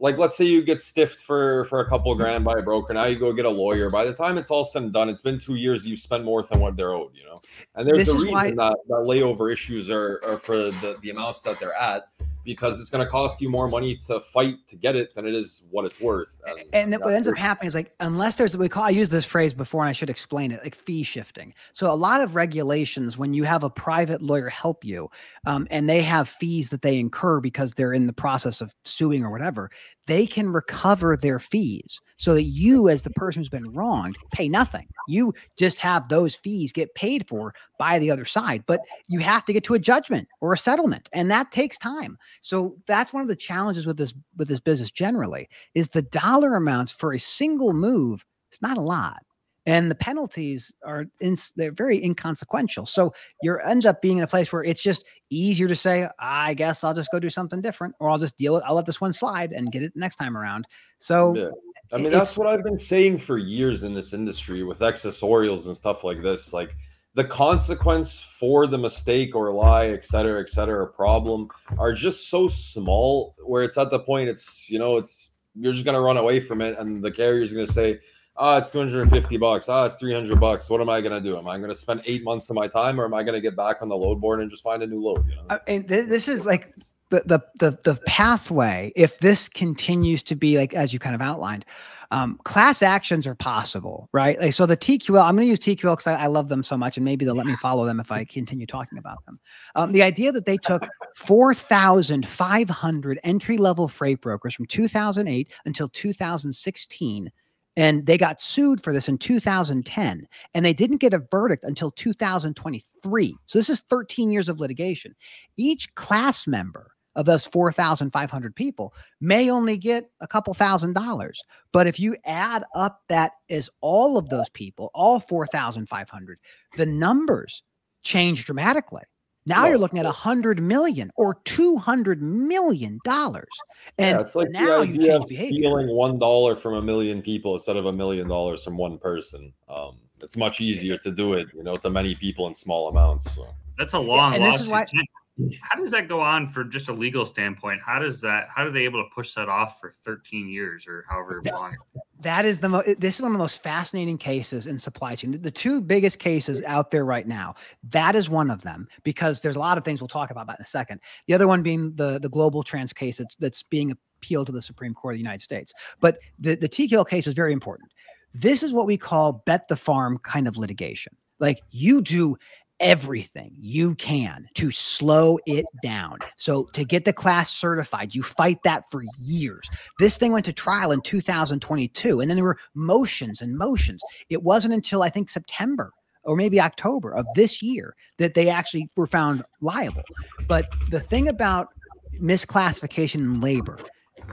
like let's say you get stiffed for for a couple grand by a broker. Now you go get a lawyer. By the time it's all said and done it's been two years you spend more than what they're owed you know? And there's this a reason why- that, that layover issues are, are for the, the amounts that they're at because it's going to cost you more money to fight to get it than it is what it's worth. And, and what ends up happening is like, unless there's, we call, I used this phrase before and I should explain it, like fee shifting. So a lot of regulations, when you have a private lawyer help you um, and they have fees that they incur because they're in the process of suing or whatever, they can recover their fees so that you, as the person who's been wronged, pay nothing. You just have those fees get paid for by the other side, but you have to get to a judgment or a settlement, and that takes time. So that's one of the challenges with this with this business generally is the dollar amounts for a single move. It's not a lot and the penalties are in, they're very inconsequential. So you end up being in a place where it's just easier to say, I guess I'll just go do something different, or I'll just deal with, I'll let this one slide and get it next time around. So, yeah. I mean, that's what I've been saying for years in this industry with accessorials and stuff like this. Like the consequence for the mistake or lie, et cetera, et cetera, problem are just so small where it's at the point it's, you know, it's, you're just going to run away from it. And the carrier's going to say, oh, it's 250 bucks. Oh, it's 300 bucks. What am I going to do? Am I going to spend eight months of my time or am I going to get back on the load board and just find a new load? You know? and th- this is like the, the, the, the pathway. If this continues to be like, as you kind of outlined, um, class actions are possible, right? Like, so the TQL, I'm going to use TQL because I, I, love them so much, and maybe they'll let me follow them if I continue talking about them. Um, the idea that they took 4,500 entry level freight brokers from 2008 until 2016 and they got sued for this in 2010 and they didn't get a verdict until 2023 so this is 13 years of litigation each class member of those 4,500 people may only get a couple thousand dollars. But if you add up that as all of those people, all 4,500, the numbers change dramatically. Now you're looking at a hundred million or two hundred million dollars, and yeah, it's like now the idea of stealing one dollar from a million people instead of a million dollars from one person. Um, it's much easier to do it, you know, to many people in small amounts. So. That's a long yeah, lawsuit. Why, how does that go on for just a legal standpoint? How does that? How are they able to push that off for 13 years or however long? That is the most. This is one of the most fascinating cases in supply chain. The two biggest cases out there right now. That is one of them because there's a lot of things we'll talk about that in a second. The other one being the the GlobalTranz case that's that's being appealed to the Supreme Court of the United States. But the the TQL case is very important. This is what we call bet the farm kind of litigation. Like you do everything you can to slow it down. So to get the class certified, you fight that for years. This thing went to trial in 2022 and then there were motions and motions. It wasn't until I think September or maybe October of this year that they actually were found liable. But the thing about misclassification in labor.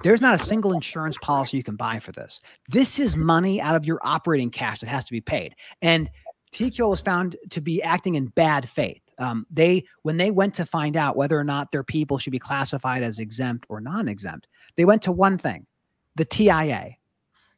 There's not a single insurance policy you can buy for this. This is money out of your operating cash that has to be paid. And TQL was found to be acting in bad faith. Um, they when they went to find out whether or not their people should be classified as exempt or non-exempt, they went to one thing, the TIA.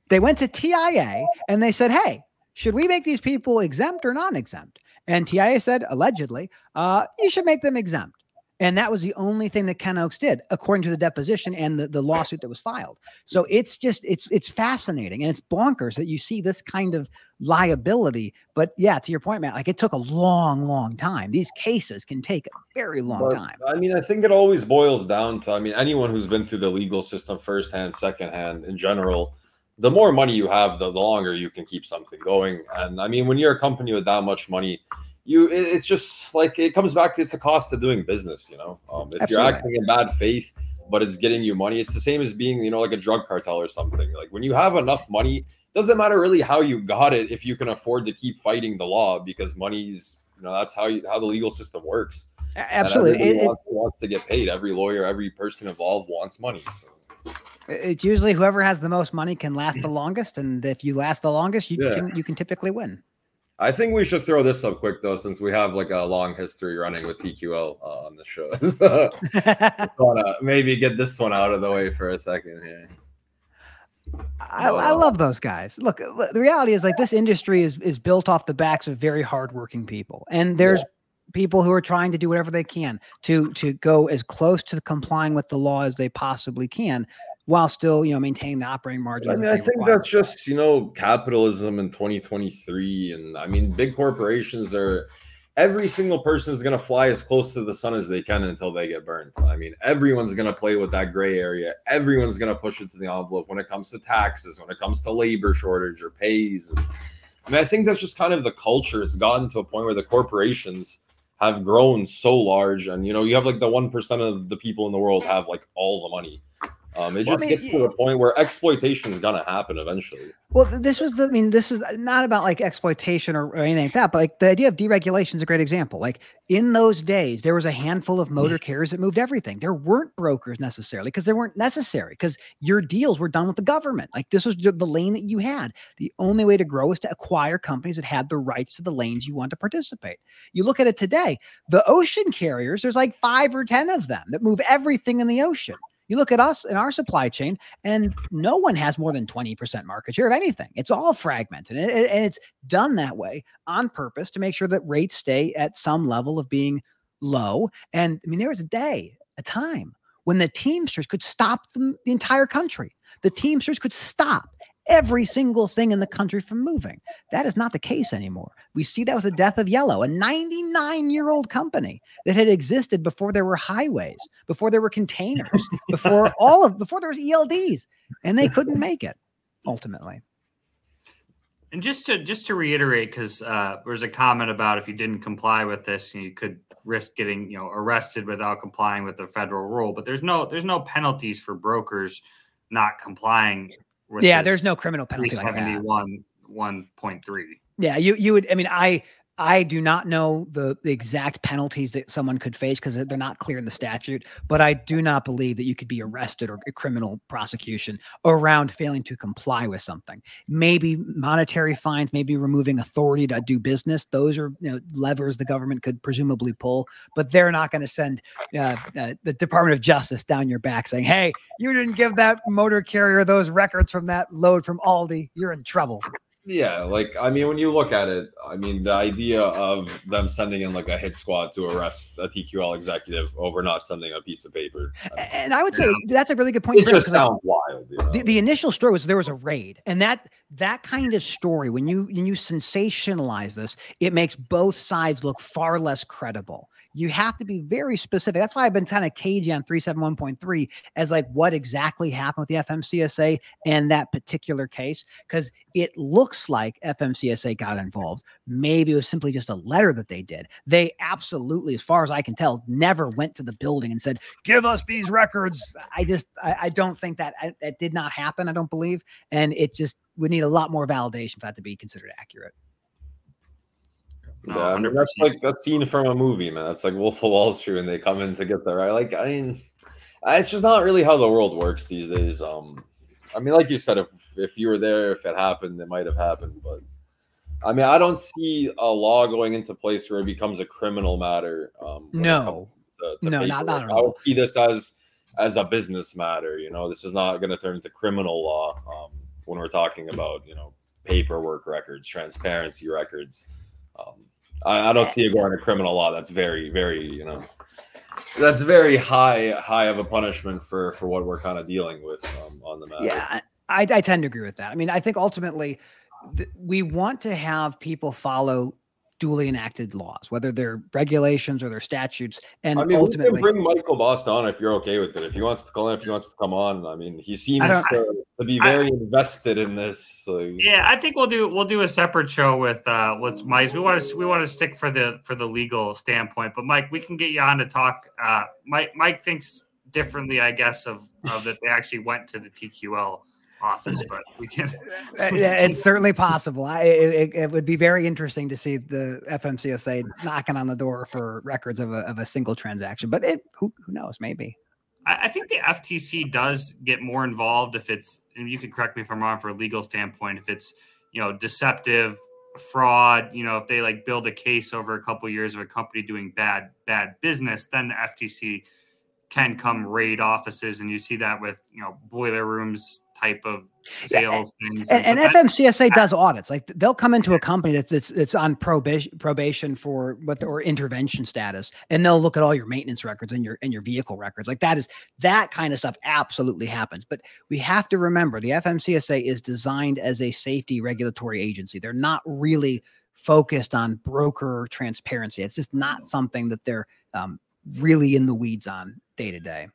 They went to TIA and they said, "Hey, should we make these people exempt or non-exempt?" And TIA said, allegedly, uh, you should make them exempt. And that was the only thing that Ken Oaks did, according to the deposition and the, the lawsuit that was filed. So it's just it's it's fascinating and it's bonkers that you see this kind of liability. But yeah, to your point, Matt, like it took a long, long time. These cases can take a very long But, time. I mean, I think it always boils down to I mean, anyone who's been through the legal system firsthand, secondhand, in general, the more money you have, the, the longer you can keep something going. And I mean, when you're a company with that much money, you it- it's just like it comes back to it's a cost of doing business. You know, um, if you're acting in bad faith, but it's getting you money, it's the same as being you know like a drug cartel or something. Like when you have enough money, doesn't matter really how you got it if you can afford to keep fighting the law because money's you know that's how you how the legal system works. Absolutely. It- it- wants, wants to get paid. Every lawyer, every person involved wants money. So. it's usually whoever has the most money can last the longest. And if you last the longest, you Yeah. can you can typically win. I think we should throw this up quick though, since we have like a long history running with TQL uh, on the show. so wanna maybe get this one out of the way for a second here. I, I love those guys. Look, the reality is like this industry is is built off the backs of very hardworking people, and there's people who are trying to do whatever they can to to go as close to complying with the law as they possibly can, while still you know maintaining the operating margins. I mean, I think require. that's just you know capitalism in 2023, and I mean, big corporations are. Every single person is going to fly as close to the sun as they can until they get burned. I mean, everyone's going to play with that gray area. Everyone's going to push it to the envelope when it comes to taxes, when it comes to labor shortage or pays. And, I mean, I think that's just kind of the culture. It's gotten to a point where the corporations have grown so large, and you know, you have like the one percent of the people in the world have like all the money. Um, it Well, I just mean, gets to the point where exploitation is gonna happen eventually. Well, this was the. I mean, this is not about like exploitation or, or anything like that, but like the idea of deregulation is a great example. Like in those days, there was a handful of motor carriers that moved everything. There weren't brokers necessarily because they weren't necessary because your deals were done with the government. Like this was the the lane that you had. The only way to grow is to acquire companies that had the rights to the lanes you want to participate. You look at it today, the ocean carriers. There's like five or ten of them that move everything in the ocean. You look at us in our supply chain, and no one has more than 20% market share of anything. It's all fragmented. And, it- and it's done that way on purpose to make sure that rates stay at some level of being low. And I mean, there was a day, a time when the Teamsters could stop the, the entire country. The Teamsters could stop every single thing in the country from moving. That is not the case anymore. We see that with the death of Yellow, a 99 year old company that had existed before there were highways, before there were containers, before all of before there was ELDs, and they couldn't make it ultimately. And just to just to reiterate, because uh, there was a comment about if you didn't comply with this, you could risk getting you know arrested without complying with the federal rule. But there's no there's no penalties for brokers not complying. Yeah, there's no criminal penalty like that. 371 1.3. Yeah, you you would. I mean, I I do not know the, the exact penalties that someone could face because they're not clear in the statute. But I do not believe that you could be arrested or criminal prosecution around failing to comply with something. Maybe monetary fines, maybe removing authority to do business. Those are you know, levers the government could presumably pull, but they're not going to send uh, uh, the Department of Justice down your back saying, "Hey, you didn't give that motor carrier those records from that load from Aldi. You're in trouble." Yeah, like I mean, when you look at it, I mean, the idea of them sending in like a hit squad to arrest a TQL executive over not sending a piece of paper, A- And I would say that's a really good point. it you bring up, just 'cause, like, sounds wild. You know? the, the initial story was there was a raid, and that that kind of story, when you when you sensationalize this, it makes both sides look far less credible. You have to be very specific. That's why I've been kind of cagey on 371.3 as like what exactly happened with the FMCSA and that particular case, because it looks like FMCSA got involved. Maybe it was simply just a letter that they did. They absolutely, as far as I can tell, never went to the building and said, give us these records. I just, I, I don't think that that did not happen. I don't believe, and it just would need a lot more validation for that to be considered accurate. No, yeah, I mean, that's like a scene from a movie, man. That's like Wolf of Wall Street when they come in to get the right. Like, I mean, it's just not really how the world works these days. Um, I mean, like you said, if if you were there, if it happened, it might have happened. But I mean, I don't see a law going into place where it becomes a criminal matter. Um, no, to, to no, not, not at all. I would see this as as a business matter. You know, this is not going to turn into criminal law um, when we're talking about you know paperwork records, transparency records. Um, I, I, don't see it going to criminal law. That's very, very, you know, that's very high, high of a punishment for for what we're kind of dealing with um, on the matter. Yeah, I, I tend to agree with that. I mean, I think ultimately th- we want to have people follow duly enacted laws, whether they're regulations or they're statutes. And I mean, ultimately, bring Michael Bost on if you're okay with it. If he wants to call in, if he wants to come on, I mean, he seems to, to, be very I, invested in this. So. Yeah, I think we'll do we'll do a separate show with uh with Mike. We want to we want to stick for the for the legal standpoint, but Mike, we can get you on to talk. Uh, Mike Mike thinks differently, I guess, of of that they actually went to the TQL office, but we uh, can. it's certainly possible. I, it, it, would be very interesting to see the FMCSA knocking on the door for records of a, of a single transaction, but it who, who knows? Maybe. I, I think the FTC does get more involved if it's, and you can correct me if I'm wrong for a legal standpoint, if it's you know deceptive fraud you know if they like build a case over a couple of years of a company doing bad bad business then the ftc can come raid offices and you see that with you know boiler rooms type of sales yeah, things. And, and, and FMCSA does audits. Like they'll come into a company that's it's, it's on probation probation for what the, or intervention status, and they'll look at all your maintenance records and your and your vehicle records. Like that is that kind of stuff absolutely happens. But we have to remember the FMCSA is designed as a safety regulatory agency. They're not really focused on broker transparency. It's just not something that they're um, really in the weeds on day to day.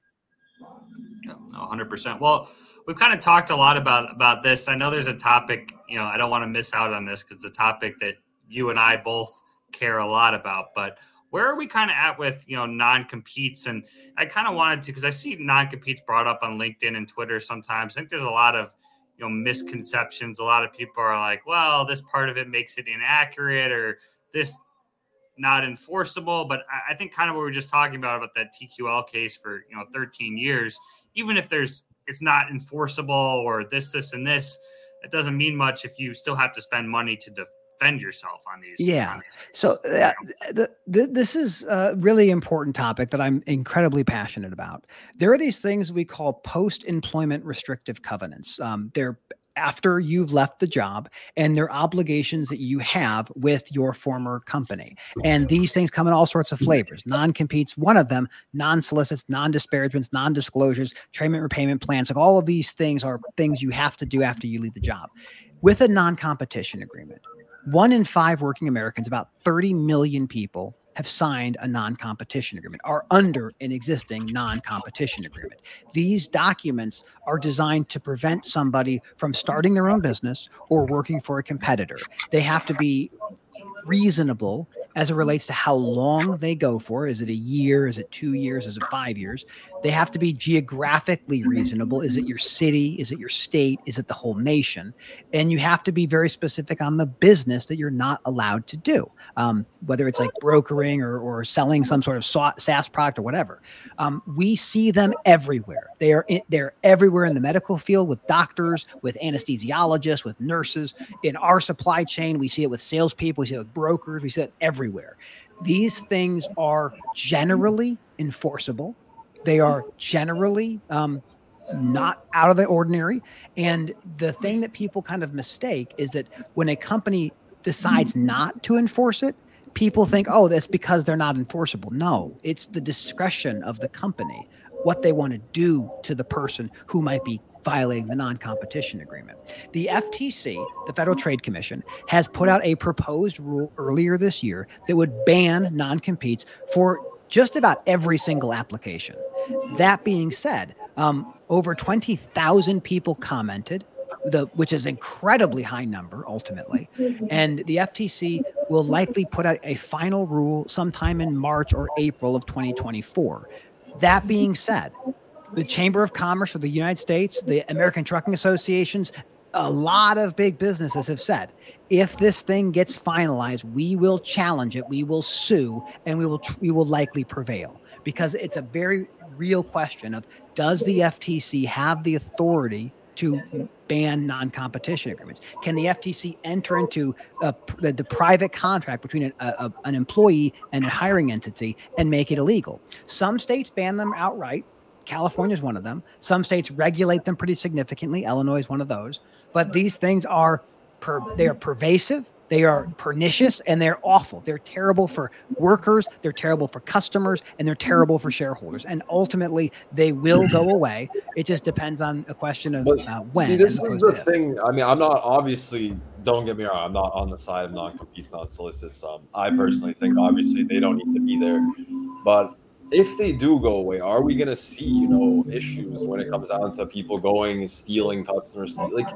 No, 100%. Well, we've kind of talked a lot about about this. I know there's a topic, you know, I don't want to miss out on this because it's a topic that you and I both care a lot about. But where are we kind of at with you know non competes? And I kind of wanted to because I see non competes brought up on LinkedIn and Twitter sometimes. I think there's a lot of you know misconceptions. A lot of people are like, well, this part of it makes it inaccurate or this not enforceable. But I think kind of what we are just talking about about that TQL case for you know 13 years, even if there's it's not enforceable or this, this, and this, it doesn't mean much if you still have to spend money to defend yourself on these. Yeah. On these so uh, the, the, this is a really important topic that I'm incredibly passionate about. There are these things we call post-employment restrictive covenants. Um, they're after you've left the job and their obligations that you have with your former company. Oh, and these things come in all sorts of mm-hmm. flavors. Non-competes, one of them, non-solicits, non-disparagements, non-disclosures, treatment repayment plans. Like all of these things are things you have to do after you leave the job. With a non-competition agreement, one in five working Americans, about 30 million people, have signed a non competition agreement, are under an existing non competition agreement. These documents are designed to prevent somebody from starting their own business or working for a competitor. They have to be reasonable as it relates to how long they go for. Is it a year? Is it two years? Is it five years? They have to be geographically reasonable. Is it your city? Is it your state? Is it the whole nation? And you have to be very specific on the business that you're not allowed to do, um, whether it's like brokering or, or selling some sort of SaaS product or whatever. Um, we see them everywhere. They are in, they're everywhere in the medical field with doctors, with anesthesiologists, with nurses. In our supply chain, we see it with salespeople. We see it with brokers. We see it everywhere. These things are generally enforceable they are generally um, not out of the ordinary. And the thing that people kind of mistake is that when a company decides not to enforce it, people think, oh, that's because they're not enforceable. No, it's the discretion of the company, what they want to do to the person who might be violating the non competition agreement. The FTC, the Federal Trade Commission, has put out a proposed rule earlier this year that would ban non competes for just about every single application. That being said, um, over 20,000 people commented, the, which is an incredibly high number ultimately. And the FTC will likely put out a final rule sometime in March or April of 2024. That being said, the Chamber of Commerce of the United States, the American Trucking Associations, a lot of big businesses have said if this thing gets finalized, we will challenge it, we will sue, and we will we will likely prevail because it's a very real question of does the FTC have the authority to ban non-competition agreements? Can the FTC enter into a, the, the, private contract between a, an employee and a hiring entity and make it illegal? Some states ban them outright. California is one of them. Some states regulate them pretty significantly. Illinois is one of those. But these things are per, they are pervasive they are pernicious and they're awful. They're terrible for workers, they're terrible for customers, and they're terrible for shareholders. And ultimately, they will go away. It just depends on a question of uh, when. See, this is the thing. I mean, I'm not obviously. Don't get me wrong. I'm not on the side of non-competes, non-solicits. Um, I personally think obviously they don't need to be there, but if they do go away, are we going to see, you know, issues when it comes down to people going and stealing customers? Like,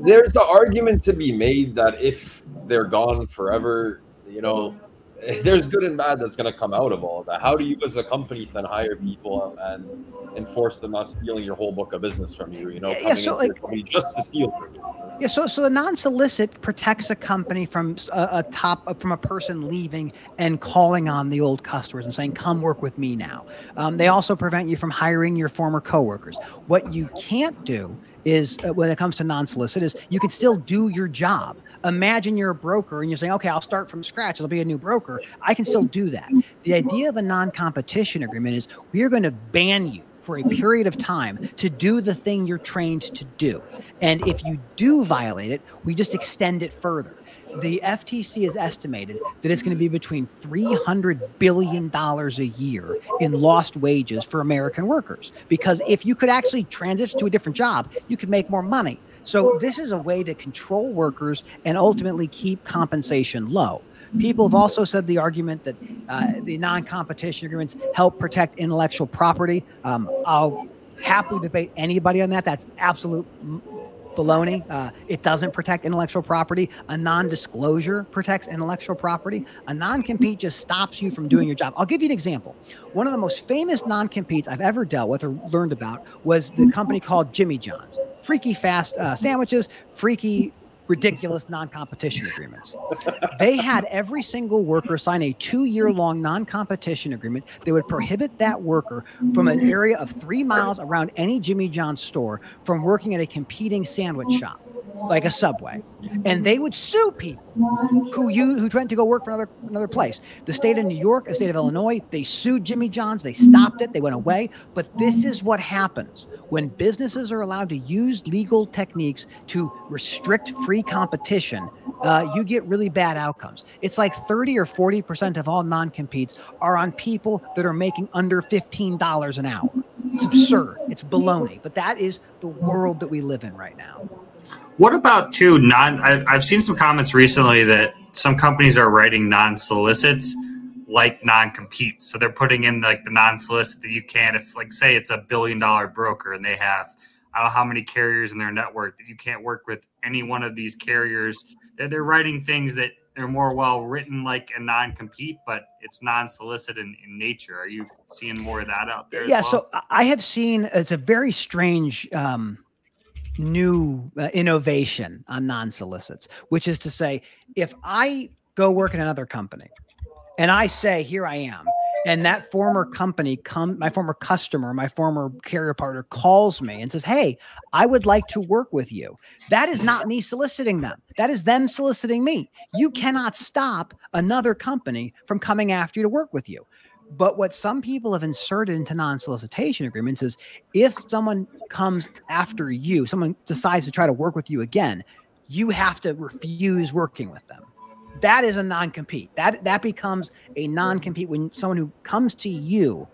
there's an argument to be made that if they're gone forever, you know, there's good and bad that's going to come out of all of that. How do you, as a company, then hire people and enforce them not stealing your whole book of business from you? You know, yeah, so like just to steal from you. Yeah, so so the non-solicit protects a company from a, a, top from a person leaving and calling on the old customers and saying, "Come work with me now." Um, they also prevent you from hiring your former coworkers. What you can't do is uh, when it comes to non-solicit is you can still do your job imagine you're a broker and you're saying, okay, I'll start from scratch. It'll be a new broker. I can still do that. The idea of a non competition agreement is we are going to ban you for a period of time to do the thing you're trained to do. And if you do violate it, we just extend it further. The FTC has estimated that it's going to be between $300 billion a year in lost wages for American workers. Because if you could actually transition to a different job, you could make more money. So this is a way to control workers and ultimately keep compensation low. People have also said the argument that uh, the non-competition agreements help protect intellectual property. Um, I'll happily debate anybody on that. That's absolute baloney. Uh, it doesn't protect intellectual property. A non-disclosure protects intellectual property. A non-compete just stops you from doing your job. I'll give you an example. One of the most famous non-competes I've ever dealt with or learned about was the company called Jimmy John's. Freaky fast uh, sandwiches, freaky ridiculous non-competition agreements. they had every single worker sign a two-year-long non-competition agreement. That would prohibit that worker from an area of three miles around any Jimmy John's store from working at a competing sandwich shop like a subway. And they would sue people who you who tried to go work for another another place. The state of new york the state of illinois they sued jimmy john's. They stopped it. They went away. But this is what happens when businesses are allowed to use legal techniques to restrict free competition uh, you get really bad outcomes. It's like 30 or 40 percent of all non-competes are on people that are making under $15 an hour. It's absurd. It's baloney. But that is the world that we live in right now. What about too non? I've seen some comments recently that some companies are writing non-solicits like non-competes. So they're putting in like the non-solicit that you can if like say it's a billion dollar broker and they have I don't know how many carriers in their network that you can't work with any one of these carriers. They're, they're writing things that they're more well written like a non-compete, but it's non-solicit in, in nature. Are you seeing more of that out there? Yeah, well? so I have seen it's a very strange um new uh, innovation on non solicits, which is to say, if I go work in another company and I say, here I am, and that former company come my former customer my former carrier partner calls me and says hey i would like to work with you. That is not me soliciting them. That is them soliciting me. You cannot stop another company from coming after you to work with you. But what some people have inserted into non solicitation agreements is if someone comes after you, someone decides to try to work with you again, you have to refuse working with them. That is a non compete. That, that becomes a non compete when someone who comes to you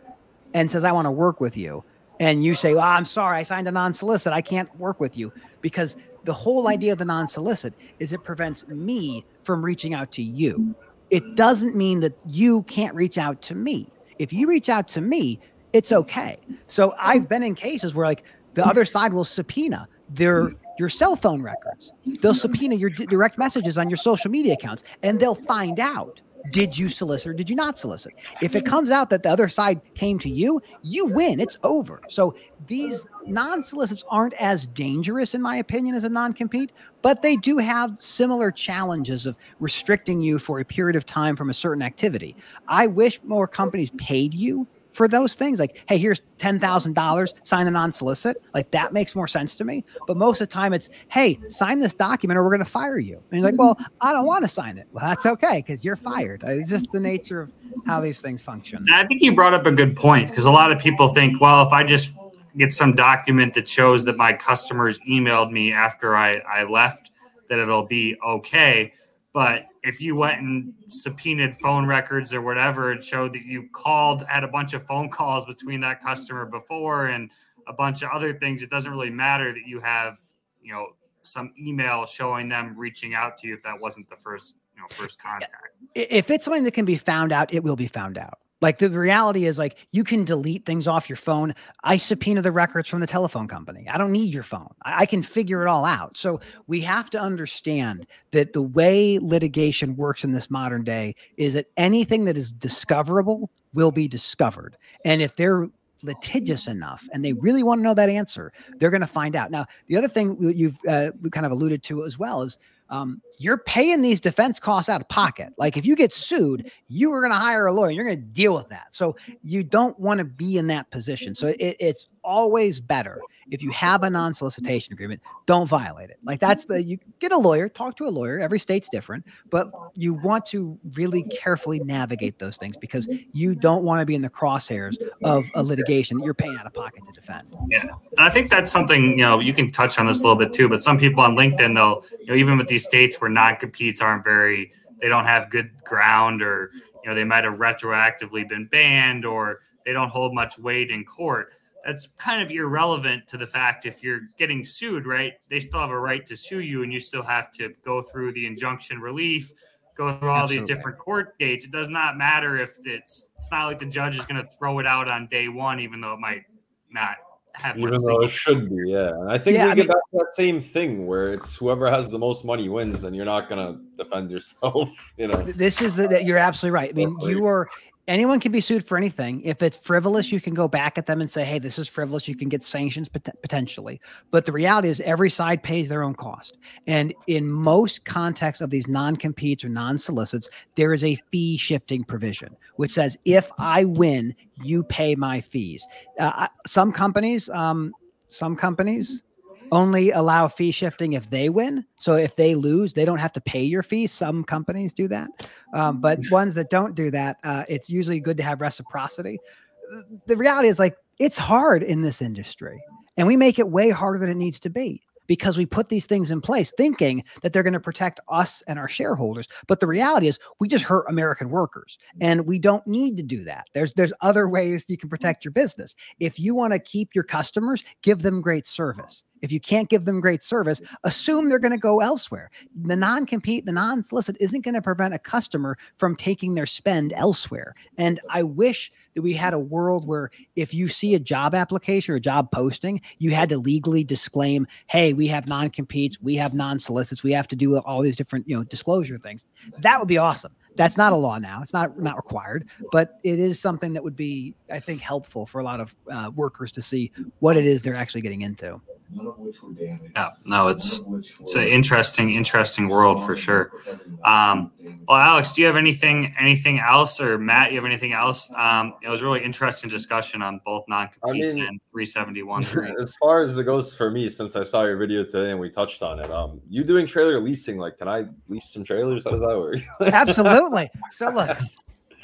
and says, I want to work with you. And you say, well, I'm sorry, I signed a non solicit. I can't work with you because the whole idea of the non solicit is it prevents me from reaching out to you it doesn't mean that you can't reach out to me. If you reach out to me, it's okay. So I've been in cases where like the other side will subpoena their your cell phone records. They'll subpoena your d- direct messages on your social media accounts and they'll find out did you solicit or did you not solicit? If it comes out that the other side came to you, you win. It's over. So these non solicits aren't as dangerous, in my opinion, as a non compete, but they do have similar challenges of restricting you for a period of time from a certain activity. I wish more companies paid you for those things. Like, hey, here's ten thousand dollars, sign the non-solicit. Like that makes more sense to me. But most of the time, it's hey, sign this document or we're going to fire you. And you're like, well, I don't want to sign it. Well, that's okay because you're fired. Uh, it's just the nature of how these things function. I think you brought up a good point because a lot of people think, well, if I just get some document that shows that my customers emailed me after I, I left, that it'll be okay. But if you went and subpoenaed phone records or whatever and showed that you called, had a bunch of phone calls between that customer before and a bunch of other things, it doesn't really matter that you have, you know, some email showing them reaching out to you if that wasn't the first, you know, first contact. If it's something that can be found out, it will be found out. Like the reality is like you can delete things off your phone. I subpoena the records from the telephone company. I don't need your phone. I, I, can figure it all out. So we have to understand that the way litigation works in this modern day is that anything that is discoverable will be discovered. And if they're litigious enough and they really want to know that answer, they're going to find out. Now, the other thing you've uh, kind of alluded to as well is um, you're paying these defense costs out of pocket. Like if you get sued, you are going to hire a lawyer. You're going to deal with that. So you don't want to be in that position. So it, it's always better if you have a non-solicitation agreement, don't violate it. Like that's the you get a lawyer, talk to a lawyer. Every state's different, but you want to really carefully navigate those things because you don't want to be in the crosshairs of a litigation you're paying out of pocket to defend. Yeah, and I think that's something you know you can touch on this a little bit too. But some people on LinkedIn, though, you know, even with these states where non-competes aren't very, they don't have good ground, or you know, they might have retroactively been banned, or they don't hold much weight in court that's kind of irrelevant to the fact if you're getting sued, right? They still have a right to sue you, and you still have to go through the injunction relief, go through all Absolutely. these different court dates. It does not matter if it's it's not like the judge is going to throw it out on day one, even though it might not have. Even though it should be, yeah. And I think yeah, we I get mean, back to that same thing where it's whoever has the most money wins, and you're not going to defend yourself. You know, this is the that you're absolutely right. I mean, you are anyone can be sued for anything. If it's frivolous, you can go back at them and say, "Hey, this is frivolous." You can get sanctions pot- potentially. But the reality is, every side pays their own cost. And in most contexts of these non-competes or non-solicits, there is a fee shifting provision which says, "If I win, you pay my fees." Uh, some companies, um, some companies only allow fee shifting if they win. So if they lose, they don't have to pay your fee. Some companies do that, um, but ones that don't do that, uh, it's usually good to have reciprocity. The reality is like it's hard in this industry, and we make it way harder than it needs to be because we put these things in place thinking that they're going to protect us and our shareholders but the reality is we just hurt american workers and we don't need to do that there's there's other ways you can protect your business if you want to keep your customers give them great service if you can't give them great service, assume they're going to go elsewhere. The non compete, the non solicit isn't going to prevent a customer from taking their spend elsewhere. And I wish that we had a world where if you see a job application or a job posting, you had to legally disclaim, hey, we have non-competes, we have non-solicits, we have to do all these different, you know, disclosure things. That would be awesome. That's not a law now. It's not not required, but it is something that would be, I think, helpful for a lot of uh, workers to see what it is they're actually getting into none of which were damaged. Yeah, no, it's it's an interesting, interesting world for sure. Um, well, Alex, do you have anything anything else, or Matt, you have anything else? Um, it was really interesting discussion on both non-competes I mean, and 371. As far as it goes for me, since I saw your video today and we touched on it, um, you doing trailer leasing? Like, can I lease some trailers? How does that work? Absolutely. So look,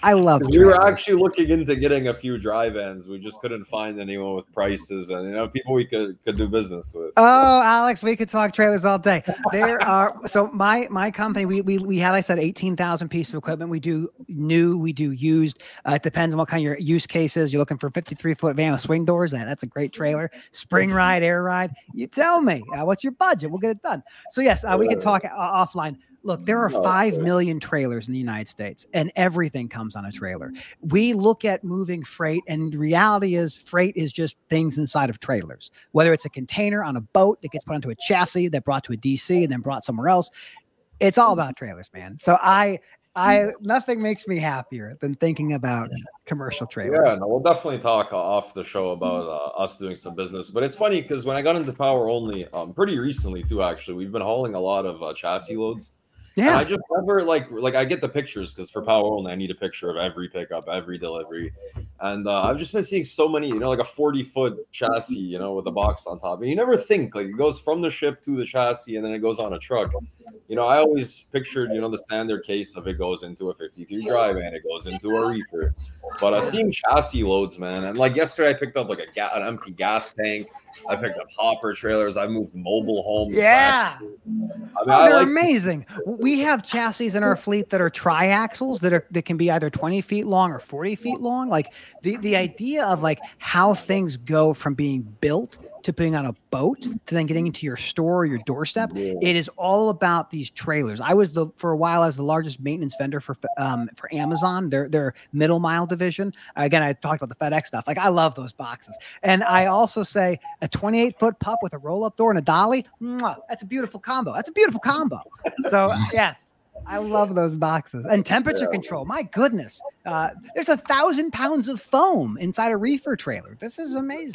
I love. We were actually looking into getting a few dry vans. We just couldn't find anyone with prices and you know people we could could do business with. Oh, Alex, we could talk trailers all day. There are so my my company we we we had I said eighteen thousand pieces of equipment. We do new, we do used. Uh, it depends on what kind of your use cases. You're looking for fifty three foot van with swing doors. That that's a great trailer. Spring ride, air ride. You tell me uh, what's your budget. We'll get it done. So yes, uh, we could talk uh, offline. Look, there are 5 million trailers in the United States, and everything comes on a trailer. We look at moving freight, and reality is freight is just things inside of trailers, whether it's a container on a boat that gets put onto a chassis that brought to a DC and then brought somewhere else. It's all about trailers, man. So I I nothing makes me happier than thinking about commercial trailers. Yeah, no, we'll definitely talk off the show about uh, us doing some business. But it's funny because when I got into power only, um, pretty recently too, actually, we've been hauling a lot of uh, chassis loads. Yeah. And I just never like like I get the pictures because for power only I need a picture of every pickup, every delivery, and uh, I've just been seeing so many, you know, like a forty foot chassis, you know, with a box on top, and you never think like it goes from the ship to the chassis and then it goes on a truck. You know, I always pictured, you know, the standard case of it goes into a fifty three drive and it goes into a reefer, but I uh, seen chassis loads, man, and like yesterday I picked up like a ga- an empty gas tank. I picked up hopper trailers. I moved mobile homes. Yeah, I mean, oh, they're like- amazing. We have chassis in our fleet that are triaxles that are that can be either twenty feet long or forty feet long. Like the the idea of like how things go from being built to being on a boat to then getting into your store or your doorstep. Yeah. It is all about these trailers. I was the for a while as the largest maintenance vendor for um for Amazon, their their middle mile division. Again, I talked about the FedEx stuff. Like I love those boxes. And I also say a 28 foot pup with a roll up door and a dolly. Mwah, that's a beautiful combo. That's a beautiful combo. So yes. I love those boxes and temperature yeah. control. My goodness, uh, there's a thousand pounds of foam inside a reefer trailer. This is amazing.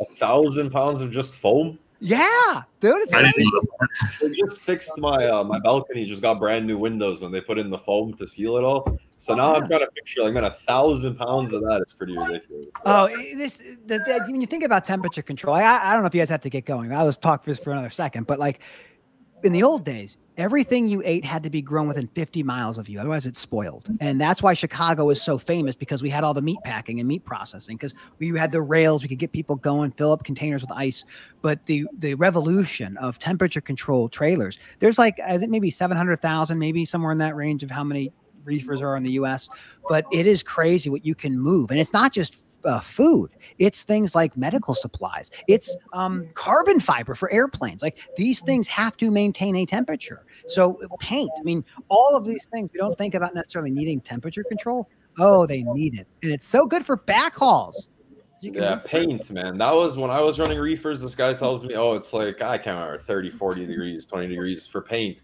A thousand pounds of just foam. Yeah, dude, it's amazing. they just fixed my uh, my balcony. Just got brand new windows, and they put in the foam to seal it all. So oh, now yeah. I'm trying to picture like man, a thousand pounds of that is pretty ridiculous. Oh, this the, the, when you think about temperature control, I, I don't know if you guys have to get going. I was talk for this for another second, but like in the old days, everything you ate had to be grown within 50 miles of you otherwise it's spoiled. Mm-hmm. And that's why chicago is so famous because we had all the meat packing and meat processing because we had the rails we could get people going fill up containers with ice. But the the revolution of temperature control trailers there's like i think maybe 700000 maybe somewhere in that range of how many reefers are in the us but it is crazy what you can move. And it's not just uh, food. It's things like medical supplies. It's um, carbon fiber for airplanes. Like these things have to maintain a temperature. So paint. I mean, all of these things we don't think about necessarily needing temperature control. Oh, they need it, and it's so good for backhauls. yeah, paint, man. That was when I was running reefers. This guy tells me, oh, it's like, I can't remember, 30, 40 degrees, 20 degrees for paint.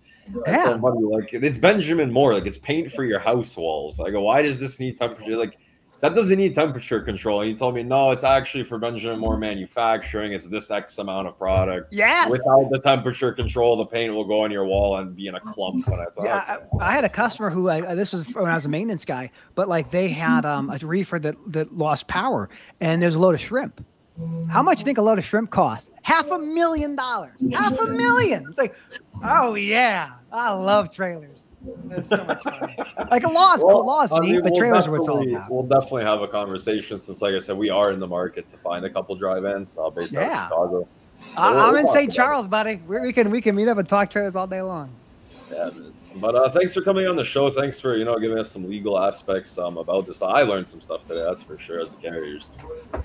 Yeah. Somebody, Like, it's Benjamin Moore. Like, it's paint for your house walls. I go, why does this need temperature? Like, that doesn't need temperature control. And he told me, no, it's actually for Benjamin Moore manufacturing. It's this X amount of product. Yes. Without the temperature control, the paint will go on your wall and be in a clump when it's Yeah, I, I, had a customer who I, this was when I was a maintenance guy, but like they had um, a reefer that that lost power, and there's a load of shrimp. How much do you think a load of shrimp costs? Half a million dollars. Half a million. It's like, oh yeah, I love trailers. That's so much fun. Like a law's well, law's I mean, neat, but we'll trailers are what's all about. We'll definitely have a conversation since, like I said, we are in the market to find a couple drive-ins uh, based yeah. out of Chicago. So I'm in St. Charles, buddy. we we can we can meet up and talk trailers all day long. Yeah, but uh, thanks for coming on the show. Thanks for you know giving us some legal aspects um, about this. I learned some stuff today. That's for sure as a carriers. Well,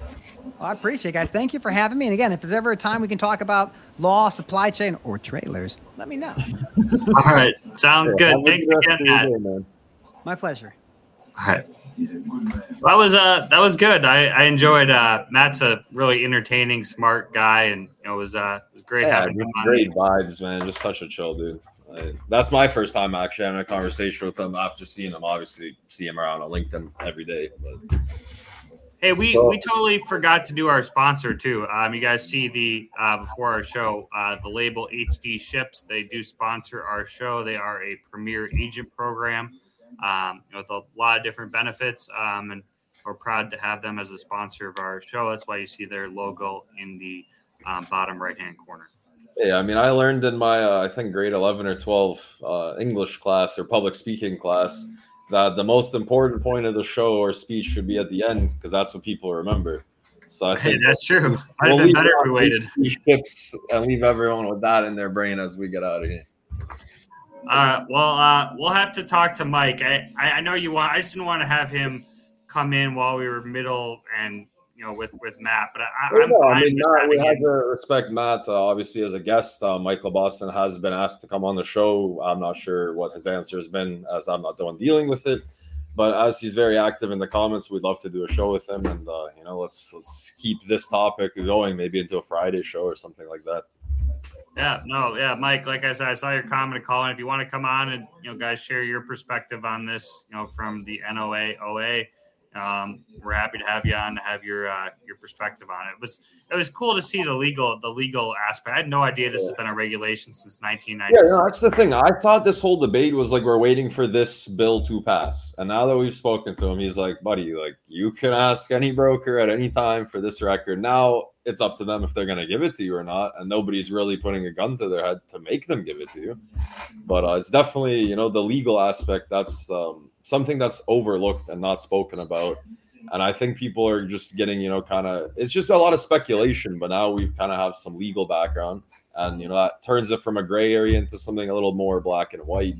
I appreciate it, guys. Thank you for having me. And again, if there's ever a time we can talk about law, supply chain, or trailers, let me know. All right, sounds yeah, good. Thanks again, Matt. Day, My pleasure. All right. That was uh that was good. I, I enjoyed uh Matt's a really entertaining, smart guy, and you know, it was uh it was great yeah, having him. Great vibes, man. Just such a chill dude that's my first time actually having a conversation with him after seeing him. Obviously, see him around on LinkedIn every day. But hey, we so, we totally forgot to do our sponsor too. Um, you guys see the uh, before our show, uh, the label HD Ships. They do sponsor our show. They are a premier agent program um, with a lot of different benefits, um, and we're proud to have them as a sponsor of our show. That's why you see their logo in the um, bottom right hand corner. Yeah, I mean, I learned in my uh, I think grade eleven or twelve uh, English class or public speaking class that the most important point of the show or speech should be at the end because that's what people remember. So I think hey, that's true. Might we'll have been better if we waited. Ships and leave everyone with that in their brain as we get out of here. Uh, well, uh, we'll have to talk to Mike. I, I know you want. I just didn't want to have him come in while we were middle and you know, with with Matt. But I, am I mean, Matt, we have to respect Matt. Uh, obviously, as a guest, uh, Michael Boston has been asked to come on the show. I'm not sure what his answer has been, as I'm not the one dealing with it. But as he's very active in the comments, we'd love to do a show with him, and uh, you know, let's let's keep this topic going, maybe into a Friday show or something like that. Yeah, no, yeah, Mike. Like I said, I saw your comment and call, and if you want to come on and you know, guys, share your perspective on this, you know, from the NOA OA, um, we're happy to have you on to have your uh, your perspective on it. It was it was cool to see the legal the legal aspect. I had no idea this has been a regulation since 1990. Yeah, no, that's the thing. I thought this whole debate was like we're waiting for this bill to pass, and now that we've spoken to him, he's like, "Buddy, like you can ask any broker at any time for this record." Now it's up to them if they're going to give it to you or not, and nobody's really putting a gun to their head to make them give it to you. But uh, it's definitely you know the legal aspect that's. Um, something that's overlooked and not spoken about. And I think people are just getting, you know, kind of it's just a lot of speculation, but now we've kind of have some legal background. And you know, that turns it from a gray area into something a little more black and white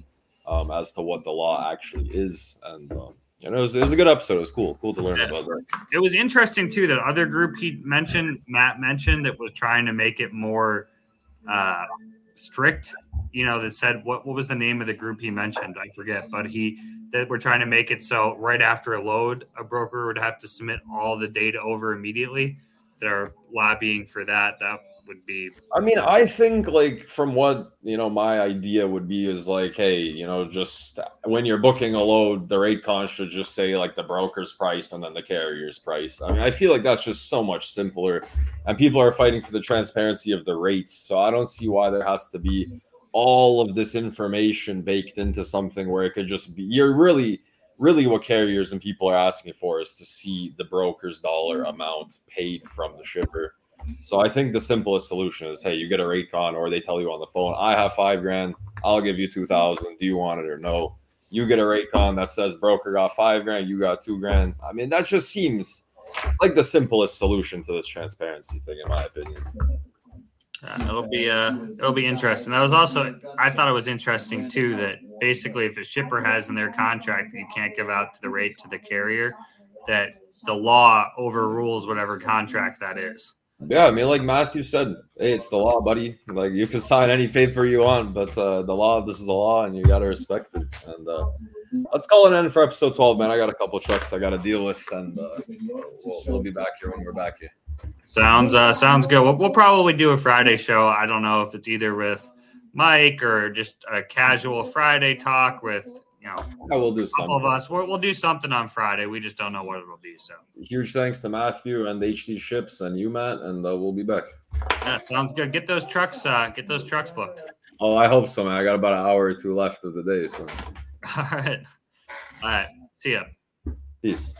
um, as to what the law actually is. And um, you know, it was, it was, a good episode. It was cool, cool to learn yeah. about that. It was interesting too. That other group he mentioned, Matt mentioned, that was trying to make it more uh, strict. You know, that said what what was the name of the group he mentioned? I forget, but he that we're trying to make it so right after a load, a broker would have to submit all the data over immediately. They're lobbying for that. That would be. I mean, I think like from what you know, my idea would be is like, hey, you know, just when you're booking a load, the rate con should just say like the broker's price and then the carrier's price. I mean, I feel like that's just so much simpler, and people are fighting for the transparency of the rates. So I don't see why there has to be all of this information baked into something where it could just be you're really really what carriers and people are asking for is to see the broker's dollar mm. amount paid from the shipper. So i think the simplest solution is hey you get a rate con or they tell you on the phone i have five grand i'll give you two thousand do you want it or no? You get a rate con that says broker got five grand you got two grand. I mean that just seems like the simplest solution to this transparency thing in my opinion uh, it'll be uh, it'll be interesting. That was also I thought it was interesting too that basically if a shipper has in their contract you can't give out to the rate to the carrier, that the law overrules whatever contract that is. Yeah, I mean, like Matthew said, hey, it's the law, buddy. Like you can sign any paper you want, but uh, the law, this is the law, and you got to respect it. And uh, let's call it end for episode twelve, man. I got a couple trucks I got to deal with, and uh, we'll, we'll be back here when we're back here. Sounds uh, sounds good. We'll, we'll, probably do a Friday show. I don't know if it's either with Mike or just a casual Friday talk with you know. I will do a couple something. of us. we will do something on Friday. We just don't know what it'll be. So huge thanks to Matthew and HD Ships and you, Matt, and uh, we'll be back. That sounds good. Get those trucks. Uh, get those trucks booked. Oh, I hope so, man. I got about an hour or two left of the day. So. All right. All right. See ya. Peace.